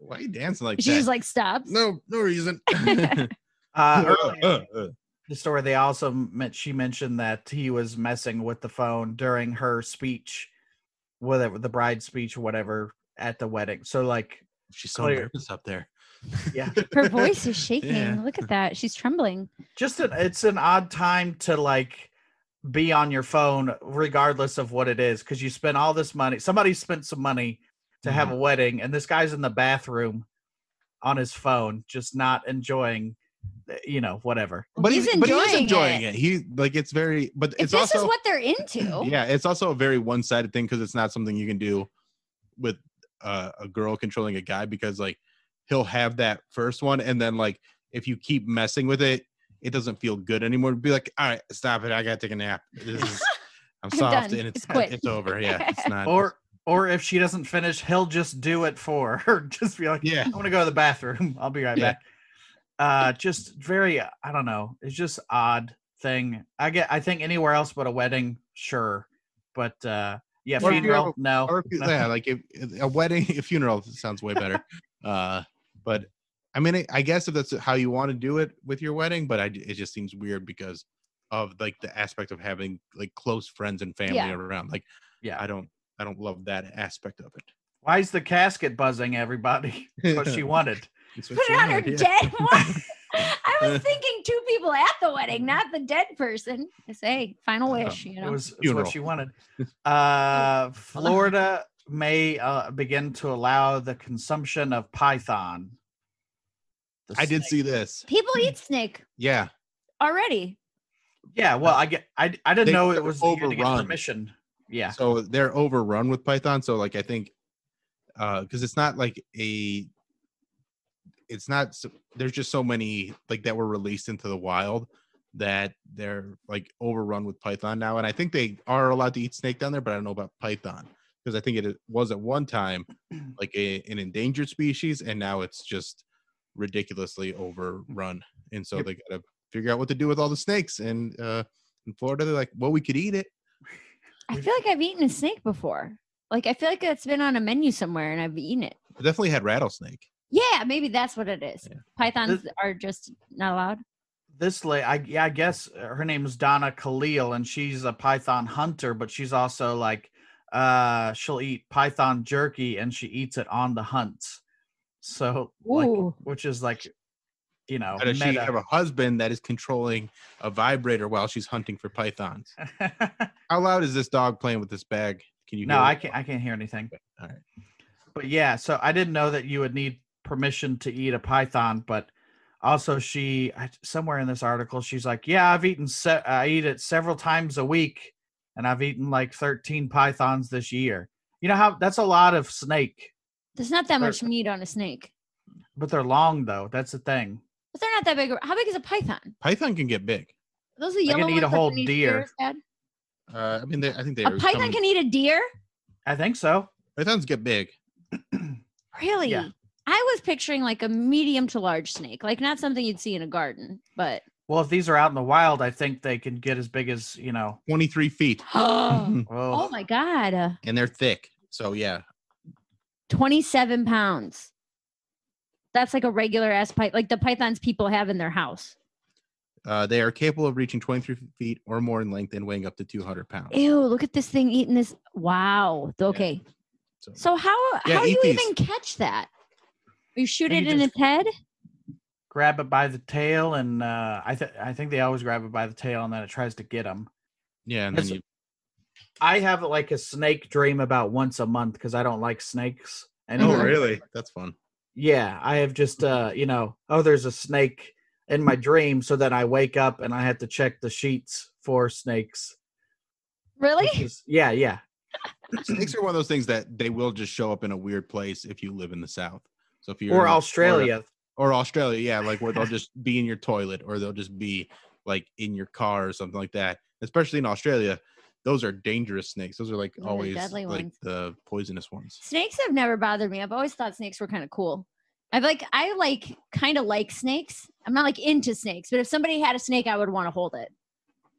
Why are you dancing like She that? just like stop. no, no reason. uh, Uh, earlier uh, uh. In the story, they also meant she mentioned that he was messing with the phone during her speech, whatever the bride's speech whatever at the wedding. So like, She's so Clear. nervous up there. yeah, Her voice is shaking. Yeah. Look at that. She's trembling. just an, it's an odd time to like be on your phone regardless of what it is because you spend all this money. Somebody spent some money to have a wedding, and this guy's in the bathroom on his phone, just not enjoying, you know, whatever. But he's he's, but he enjoying enjoying it. it. He like it's very, but If it's this also is what they're into, yeah, it's also a very one-sided thing because it's not something you can do with uh, a girl controlling a guy because like he'll have that first one and then like if you keep messing with it, it doesn't feel good anymore. Be like, all right, stop it. I gotta take a nap. This is I'm I'm soft done. and it's It's it's over. Yeah, it's not. Or or if she doesn't finish, he'll just do it for her. Just be like, yeah, I'm gonna go to the bathroom. I'll be right Yeah. back. Uh, just very, uh, I don't know. It's just odd thing. I get. I think anywhere else but a wedding, sure, but uh, yeah, Or if you have funeral, a- no. or if you, yeah, like if, a wedding, a funeral sounds way better. uh, but I mean, I- I guess if that's how you want to do it with your wedding, but I, it just seems weird because of like the aspect of having like close friends and family Yeah. around. Like, Yeah. I don't, I don't love that aspect of it. Why is the casket buzzing? Everybody, That's what she wanted. It's what put she it on her wanted, yeah. dead one. I was thinking two people at the wedding, not the dead person. I say final wish, you It know. was it's what she wanted. Uh, Florida may uh, begin to allow the consumption of python. The I did snake. see this. People eat snake Yeah, already. Yeah, well, I get. I I didn't They- know it was you had overrun. permission. Yeah, so they're overrun with python. So like, I think, uh, because it's not like a, it's not. There's just so many like that were released into the wild that they're like overrun with python now, and I think they are allowed to eat snake down there, but I don't know about python because I think it was at one time like a, an endangered species, and now it's just ridiculously overrun, and so Yep. they gotta figure out what to do with all the snakes. And uh, in Florida, they're like, well, we could eat it. I feel like I've eaten a snake before. Like I feel like it's been on a menu somewhere and I've eaten it. I definitely had rattlesnake. Yeah, maybe that's what it is. Yeah. Pythons are just not allowed. this lady, I yeah, I guess uh, her name is Donna Kalil, and she's a python hunter, but she's also like, uh, she'll eat python jerky, and she eats it on the hunt. So, like, which is like, you know, How does she have a husband that is controlling a vibrator while she's hunting for pythons? How loud is this dog playing with this bag? Can you? no, hear I it? can't. I can't hear anything. All right. But yeah, so I didn't know that you would need permission to eat a python, but also she somewhere in this article she's like, yeah, I've eaten se- I eat it several times a week, and I've eaten like thirteen pythons this year. You know how that's a lot of snake, There's not that Or- much meat on a snake. but they're long though. That's the thing. But they're not that big. How big is a python? Python can get big. Those are can eat a whole beneath deer. yours, Uh, I mean, they, I think they A python can eat a deer. I think so. pythons get big. Really? Yeah. I was picturing like a medium to large snake, like not something you'd see in a garden, but Well, if these are out in the wild, I think they can get as big as you know. 23 feet. oh Oh, my god, and they're thick. So yeah, 27 pounds. That's like a regular ass python, like the pythons people have in their house. uh, they are capable of reaching 23 feet or more in length and weighing up to 200 pounds. Ew, look at this thing eating this. Wow. Okay. So, So how Yeah, how do you these. even catch that? You shoot You it in its head? grab it by the tail, and uh, I think I think they always grab it by the tail, and then it tries to get them. yeah, and then you I have like a snake dream about once a month because I don't like snakes. Oh, anymore. really? That's fun. Yeah, I have just uh, you know, oh, there's a snake in my dream, so then I wake up and I have to check the sheets for snakes. Really? is- yeah, yeah. Snakes are one of those things that they will just show up in a weird place if you live in the south. So if you're Or Australia. or Australia, yeah, like where they'll just be in your toilet or they'll just be like in your car or something like that. Especially in Australia, those are dangerous snakes. Those are like They're the always deadly like ones. the poisonous ones. Snakes have never bothered me. I've always thought snakes were kind of cool. I've like I like kind of like snakes. I'm not like into snakes, but if somebody had a snake, I would want to hold it.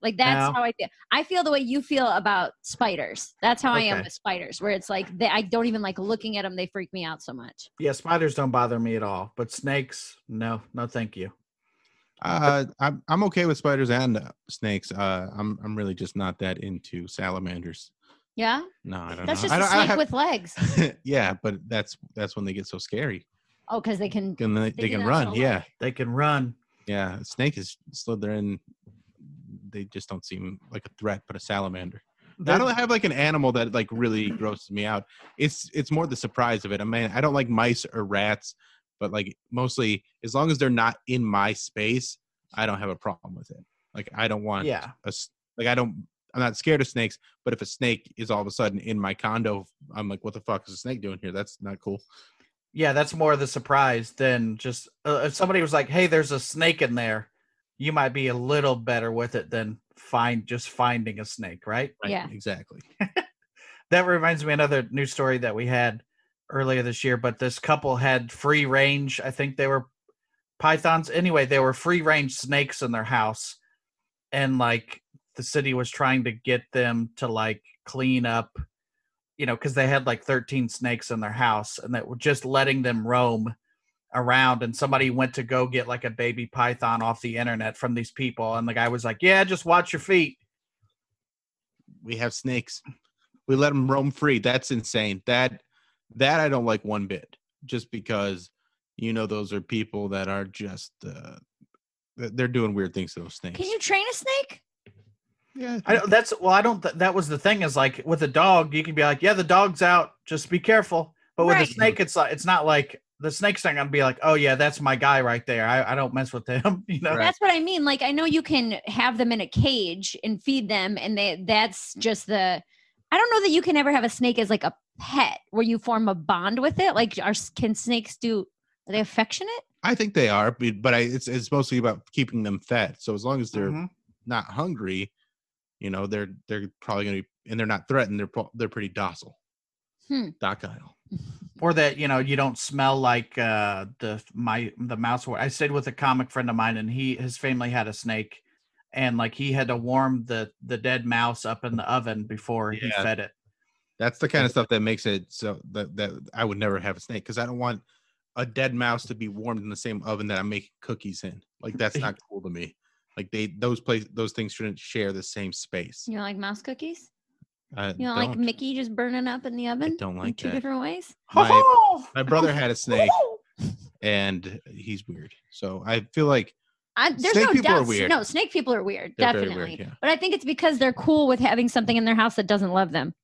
Like that's Yeah. how I feel. I feel the way you feel about spiders. That's how I am with spiders, where it's like they, I don't even like looking at them. They freak me out so much. Yeah, spiders don't bother me at all, but snakes, no, no, thank you. Uh, I'm I'm okay with spiders and uh, snakes. Uh, I'm I'm really just not that into salamanders. Yeah, No, I don't that's know. just I a don't, I snake have- with legs. yeah, but that's that's when they get so scary. Oh, because they can. And they, They they do can run. Yeah. They can run. yeah. A snake is Slytherin. They just don't seem like a threat, but a salamander. I They're- don't have like an animal that like really grosses me out. It's it's more the surprise of it. I mean, I don't like mice or rats, but like mostly as long as they're not in my space, I don't have a problem with it. Like I don't want Yeah. a like I don't I'm not scared of snakes, but if a snake is all of a sudden in my condo, I'm like, what the fuck is a snake doing here? That's not cool. Yeah, that's more the surprise than just uh, if somebody was like, "Hey, there's a snake in there," you might be a little better with it than find just finding a snake, right? Right? Yeah. exactly. That reminds me of another news story that we had earlier this year. But this couple had free range. I think they were pythons. Anyway, they were free range snakes in their house, and like the city was trying to get them to like clean up, you know, because they had like 13 snakes in their house, and that were just letting them roam around and somebody went to go get like a baby python off the internet from these people and the guy was like yeah just watch your feet We have snakes. We let them roam free. That's insane. That that I don't like one bit. Just because you know those are people that are just uh, they're doing weird things to those snakes. Can you train a snake? Yeah, I don't, that's well, I don't. Th- that was the thing is like with a dog, you can be like, yeah, the dog's out, just be careful. But with Right. a snake, it's like it's not like the snake's not gonna be like, oh yeah, that's my guy right there. I, I don't mess with him, you know. Right. That's what I mean. Like I know you can have them in a cage and feed them, and they that's just the. I don't know that you can ever have a snake as like a pet where you form a bond with it. Like, are can snakes do? Are they affectionate? I think they are, but but I, it's it's mostly about keeping them fed. So as long as they're Mhm. not hungry, you know, they're they're probably gonna be, and they're not threatened. They're they're pretty docile. Hmm. Docile. Or that you know you don't smell like uh, the my the mouse. I stayed with a comic friend of mine, and he his family had a snake, and like he had to warm the the dead mouse up in the oven before he fed it. That's the kind of stuff that makes it so that that I would never have a snake because I don't want a dead mouse to be warmed in the same oven that I'm making cookies in. Like that's not cool to me. Like they those place those things shouldn't share the same space. You don't like mouse cookies? I You don't, like Mickey just burning up in the oven? don't in like two that. different ways. My-! My brother had a snake and he's weird. So I feel like I, there's Snake no people are doubt. weird. No, snake people are weird. They're definitely. weird, yeah. But I think it's because they're cool with having something in their house that doesn't love them.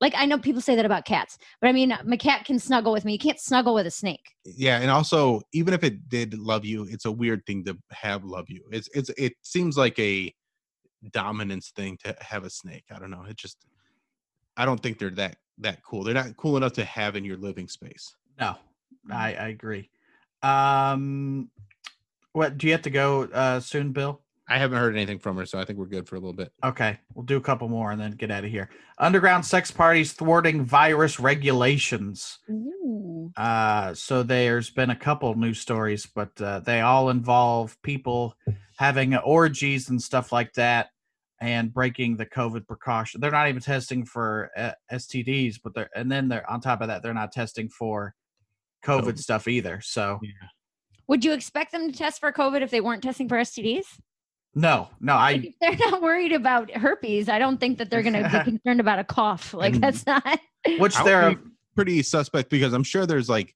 Like I know people say that about cats, but I mean, my cat can snuggle with me. You can't snuggle with a snake. yeah, and also even if it did love you, it's a weird thing to have love you. It's it's it seems like a dominance thing to have a snake. I don't know. It just I don't think they're that that cool. They're not cool enough to have in your living space. No, I, I agree. Um, what do you have to go uh, soon, Bill? I haven't heard anything from her, so I think we're good for a little bit. Okay, we'll do a couple more and then get out of here. Underground sex parties thwarting virus regulations. Ooh. Oh. Uh, so there's been a couple news stories, but uh, they all involve people having orgies and stuff like that, and breaking the COVID precaution. They're not even testing for uh, STDs, but they're and then they're on top of that, they're not testing for COVID COVID. stuff either. So Would you expect them to test for COVID if they weren't testing for STDs? no, no, Like, I if they're not worried about herpes, I don't think that they're going to be concerned about a cough. Like And- that's not. which they're be pretty suspect because I'm sure there's like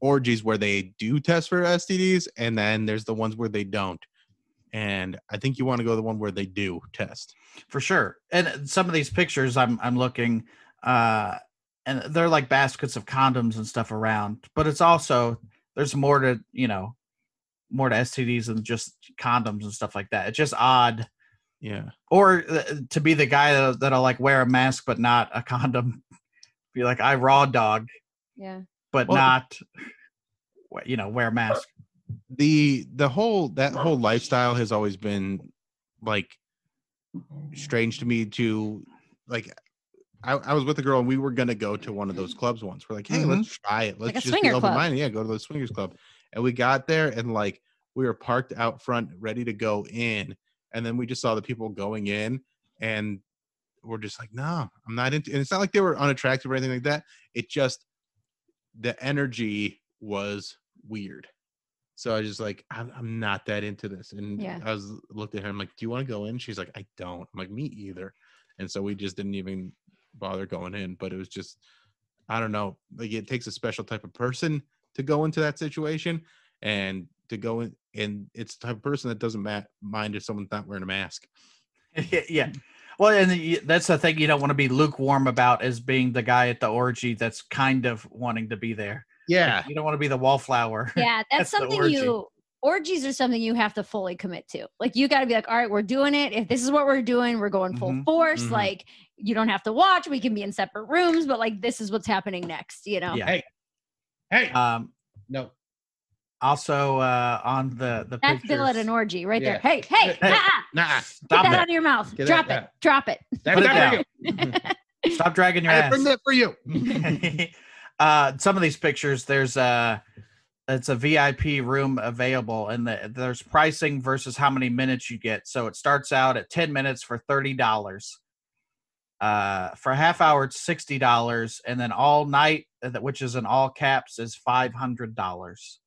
orgies where they do test for STDs, and then there's the ones where they don't. And I think you want to go the one where they do test. for sure. And some of these pictures I'm I'm looking uh and they're like baskets of condoms and stuff around, but it's also there's more to, you know, more to STDs than just condoms and stuff like that. It's just odd Yeah. or uh, to be the guy that, that'll like wear a mask but not a condom. Be like I raw dog Yeah. but Well- not you know, wear a mask. The the whole that whole lifestyle has always been like strange to me to like I, I was with a girl and we were gonna go to one of those clubs once. We're like, hey, let's try it. Let's Like just be open minded. Yeah, go to the swingers club. And we got there and like we were parked out front, ready to go in. And then we just saw the people going in and we're just like, no, I'm not into and it's not like they were unattractive or anything like that. It just the energy was weird. So I was just like, I'm, I'm not that into this. And Yeah. I was looked at her. I'm like, do you want to go in? She's like, I don't. I'm like, me either. And so we just didn't even bother going in. But it was just, I don't know. Like it takes a special type of person to go into that situation, and to go in. And it's the type of person that doesn't ma- mind if someone's not wearing a mask. yeah. Well, and that's the thing you don't want to be lukewarm about as being the guy at the orgy that's kind of wanting to be there. Yeah. You don't want to be the wallflower. Yeah. That's That's, something orgy. you. Orgies are something you have to fully commit to. Like you got to be like, all right, we're doing it. If this is what we're doing, we're going full Mhm, force. mhm. Like you don't have to watch. We can be in separate rooms, but like this is what's happening next. You know. Yeah. Hey. Hey. Um, no. also uh, on the the That's pictures, Bill at an orgy right Yeah. there. Hey, hey, Hey. ah, Nah. get stop that that. out of your mouth. Get Drop that- it. Drop it. That's Put it down. Stop dragging your I ass. bring that for you. uh, some of these pictures, there's a it's a VIP room available, and the, there's pricing versus how many minutes you get. So it starts out at 10 minutes for thirty dollars. Uh, for a half hour, it's sixty dollars, and then all night, uh, which is in all caps, is five hundred dollars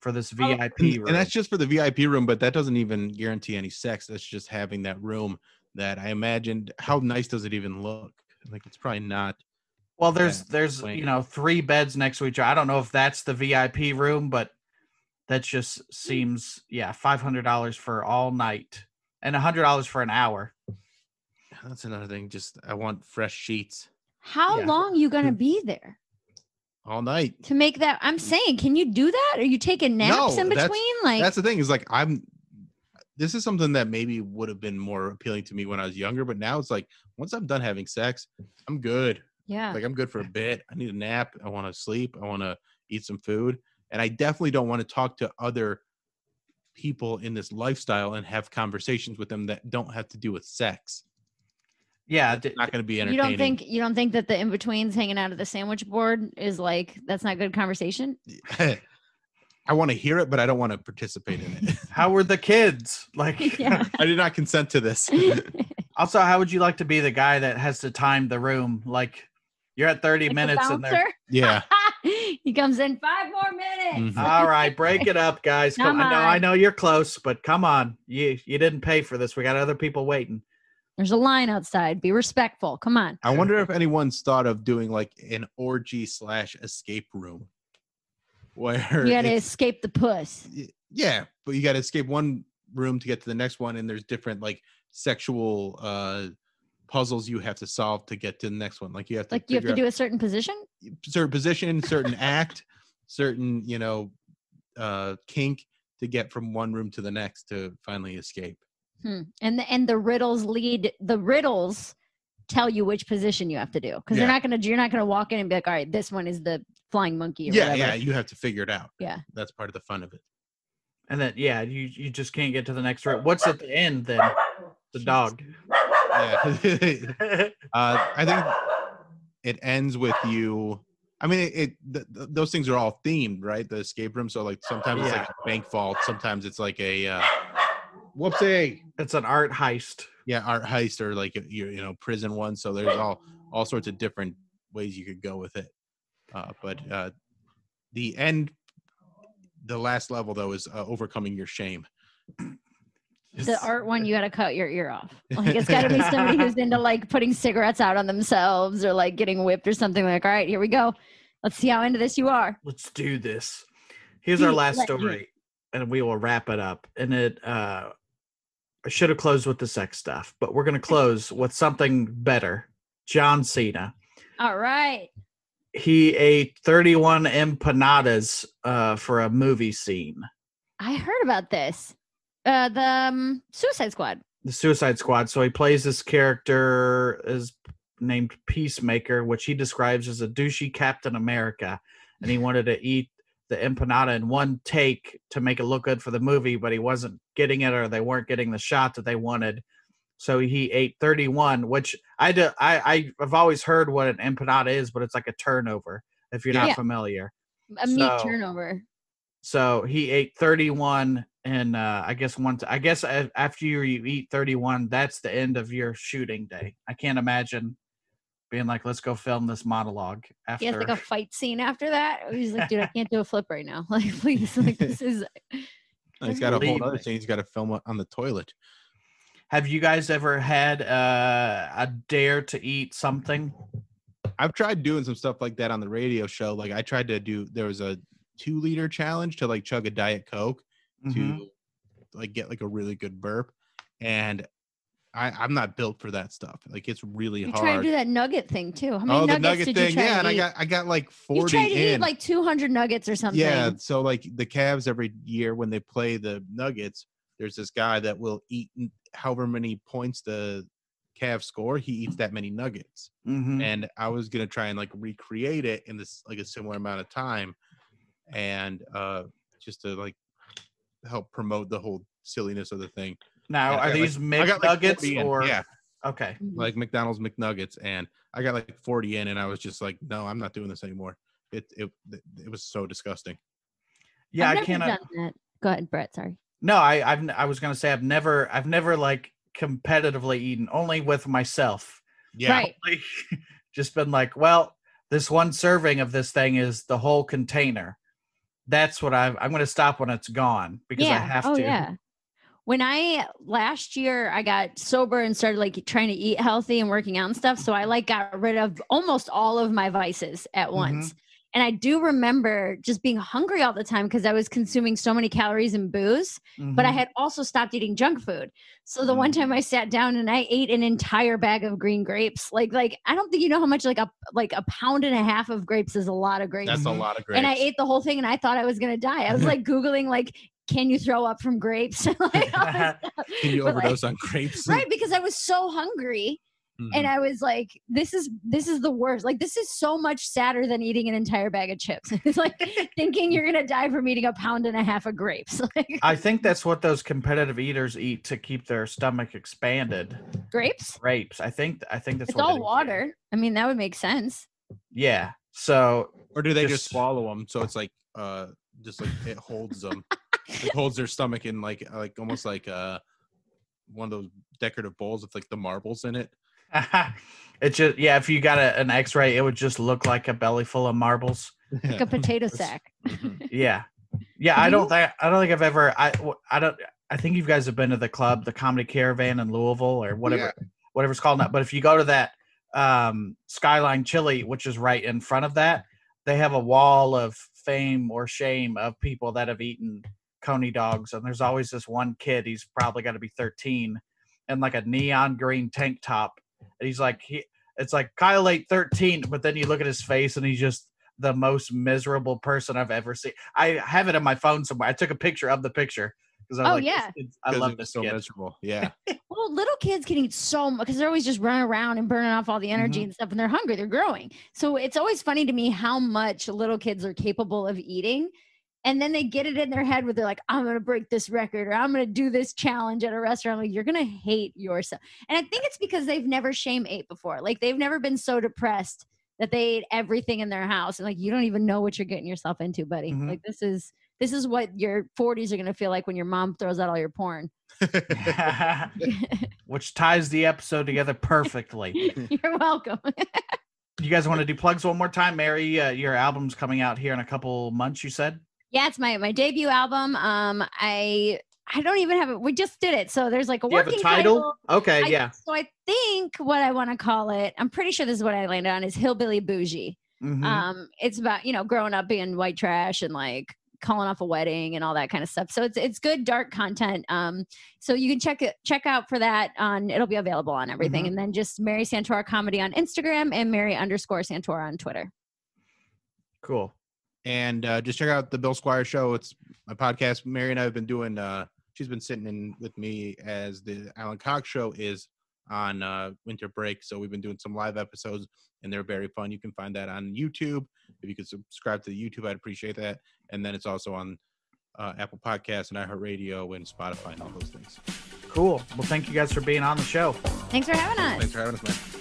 for this VIP and, room. and that's just for the VIP room, but that doesn't even guarantee any sex. That's just having that room that I imagined. How nice does it even look? Like it's probably not. Well, there's Yeah, there's wait. you know three beds next to each other. I don't know if that's the VIP room, but that just seems yeah five hundred dollars for all night and a hundred dollars for an hour. That's another thing. Just I want fresh sheets How Yeah. long you gonna be there all night. to make that? I'm saying, can you do that? Are you taking naps No, in that's- between? Like, That's the thing is like I'm. This is something that maybe would have been more appealing to me when I was younger, but now it's like once I'm done having sex, I'm good. Yeah. Like I'm good for a bit. I need a nap. I want to sleep. I want to eat some food, and I definitely don't want to talk to other people in this lifestyle and have conversations with them that don't have to do with sex. Yeah, It's not going to be entertaining. you don't think you don't think that the in betweens hanging out at the sandwich board is like that's not good conversation? I want to hear it, but I don't want to participate in it. how were the kids? Like, yeah. I did not consent to this. also, how would you like to be the guy that has to time the room? Like, you're at thirty Like minutes and they're yeah. he comes in five more minutes. Mhm. all right, break it up, guys. Come, Come I know, I know you're close, but come on, you you didn't pay for this. We got other people waiting. There's a line outside. Be respectful. Come on. I wonder if anyone's thought of doing like an orgy slash escape room, where You got to escape the puss. yeah, but you got to escape one room to get to the next one, and there's different like sexual uh puzzles you have to solve to get to the next one. Like you have to Like you have to do a certain position. certain position, certain act, certain you know uh kink to get from one room to the next to finally escape. Hmm. And the and the riddles lead the riddles tell you which position you have to do because Yeah. they're not gonna you're not gonna walk in and be like, all right, this one is the flying monkey. Or Yeah, whatever. yeah, you have to figure it out. Yeah. that's part of the fun of it. And then yeah, you you just can't get to the next room. What's at the end then? The dog. Yeah. uh, I think it ends with you I mean, it, it th- th- those things are all themed, right? The escape room. So like sometimes it's like a bank vault, sometimes it's like a uh, whoopsie, It's an art heist. yeah, art heist or like you you know prison one. So there's all all sorts of different ways you could go with it. Uh, but uh, the end, the last level though is uh, overcoming your shame. The art one, you got to cut your ear off. Like it's got to be somebody who's into like putting cigarettes out on themselves or like getting whipped or something. Like, all right, here we go. Let's see how into this you are. Let's do this. Here's our last you- story, and we will wrap it up. And it, uh, I should have closed with the sex stuff, but we're gonna close with something better. John Cena. All right. He ate 31 empanadas uh, for a movie scene. I heard about this. Uh, the um, Suicide Squad. The Suicide Squad. So he plays this character is named Peacemaker, which he describes as a douchey Captain America, and he wanted to eat the empanada in one take to make it look good for the movie, but he wasn't getting it, or they weren't getting the shot that they wanted. So he ate 31, which I do, I I've always heard what an empanada is, but it's like a turnover if you're not Yeah. familiar. A meat So- turnover. So he ate 31 and uh I guess once I guess after you, you eat 31 that's the end of your shooting day. I can't imagine being like let's go film this monologue after He has like a fight scene after that. He's like, dude, I can't do a flip right now. Like, please, like this is. He's got a whole other thing. He's got to film it on the toilet. Have you guys ever had uh, a dare to eat something? I've tried doing some stuff like that on the radio show. Like I tried to do. There was a two liter challenge to like chug a diet coke Mhm. to like get like a really good burp, and I I'm not built for that stuff. Like it's really You hard. try to do that nugget thing too. How many oh, the nuggets nugget did thing, you try yeah, and I got I got like forty. you tried to eat like 200 nuggets or something. Yeah, so like the Cavs every year when they play the Nuggets, there's this guy that will eat however many points the Cavs score, he eats that many nuggets. Mhm. And I was gonna try and like recreate it in this like a similar amount of time, and uh just to like help promote the whole silliness of the thing. Now, And I are got, these like- I got, like, McNuggets 40 in. or yeah, okay? Like McDonald's McNuggets, and I got like 40 in, and I was just like, no, I'm not doing this anymore. It it it was so disgusting. Yeah, I've I never can't. done that. Go ahead, Brett. Sorry. No, I I've n- I was gonna say I've never I've never like competitively eaten only with myself. Yeah, Right. Like, just been like, well, this one serving of this thing is the whole container. That's what I've, I'm going to stop when it's gone because I have oh, to. yeah. When I last year I got sober and started like trying to eat healthy and working out and stuff, so I like got rid of almost all of my vices at Mm-hmm. Once. And I do remember just being hungry all the time because I was consuming so many calories and booze, but I Mhm. had also stopped eating junk food. So the one time I sat down and I ate an entire bag of green grapes. Like like I don't think you know how much like a like a pound and a half of grapes is a lot of grapes. that's a Mhm. lot of grapes. and I ate the whole thing and I thought I was gonna die. I was like Googling like can you throw up from grapes? like, all this stuff. Can you But, like- overdose on grapes? right because I was so hungry Mhm. and I was like, this is this is the worst. Like this is so much sadder than eating an entire bag of chips. it's like thinking you're gonna die from eating a pound and a half of grapes. Like I think that's what those competitive eaters eat to keep their stomach expanded. grapes? Grapes. I think. I think that's It's what all it is. water. I mean, that would make sense. Yeah. So or do they just, just- swallow them? So it's like uh, just like it holds them. it holds their stomach in like like almost like uh one of those decorative bowls with like the marbles in it. it just yeah. If you got a, an X-ray, it would just look like a belly full of marbles. Like a potato sack. Mhm. Yeah. Yeah. I don't think I don't think I've ever. I w- I don't. I think you guys have been to the club, the Comedy Caravan in Louisville, or whatever whatever it's called now. But if you go to that um, Skyline Chili, which is right in front of that, they have a wall of fame or shame of people that have eaten coney dogs, and there's always this one kid. He's probably got to be 13, and like a neon green tank top. And he's like he. It's like Kyle ate 13, but then you look at his face, and he's just the most miserable person I've ever seen. I have it on my phone somewhere. I took a picture of the picture because I'm Oh, like, this yeah. kid's- I 'Cause love this so kid. miserable. Yeah. Well, little kids can eat so much because they're always just running around and burning off all the energy Mhm. and stuff, and they're hungry. They're growing. So it's always funny to me how much little kids are capable of eating. And then they get it in their head where they're like, I'm going to break this record or I'm going to do this challenge at a restaurant. Like, you're going to hate yourself. And I think it's because they've never shame ate before. Like, they've never been so depressed that they ate everything in their house and like you don't even know what you're getting yourself into, buddy. Mhm. Like this is this is what your 40s are gonna feel like when your mom throws out all your porn. Which ties the episode together perfectly. You're welcome. you guys want to do plugs one more time? Mary, uh, your album's coming out here in a couple months, you said? Yeah, it's my my debut album. Um, I I don't even have it. We just did it, so there's like a Do you have working a title? Okay, I- yeah. So I think what I want to call it, I'm pretty sure this is what I landed on, is hillbilly bougie. Mhm. Um, it's about you know growing up being white trash and like calling off a wedding and all that kind of stuff. So it's it's good dark content. Um, so you can check it check out for that on. It'll be available on everything, Mhm. and then just Mary Santora comedy on Instagram and Mary underscore Santora on Twitter. cool. And uh, just check out the Bill Squier Show. It's my podcast. Mary and I have been doing. Uh, she's been sitting in with me as the Alan Cox Show is on uh, winter break. So we've been doing some live episodes, and they're very fun. You can find that on YouTube. If you could subscribe to the YouTube, I'd appreciate that. And then it's also on uh, Apple Podcasts and iHeartRadio and Spotify and all those things. Cool. Well, thank you guys for being on the show. Thanks for having us. Thanks for having us, man.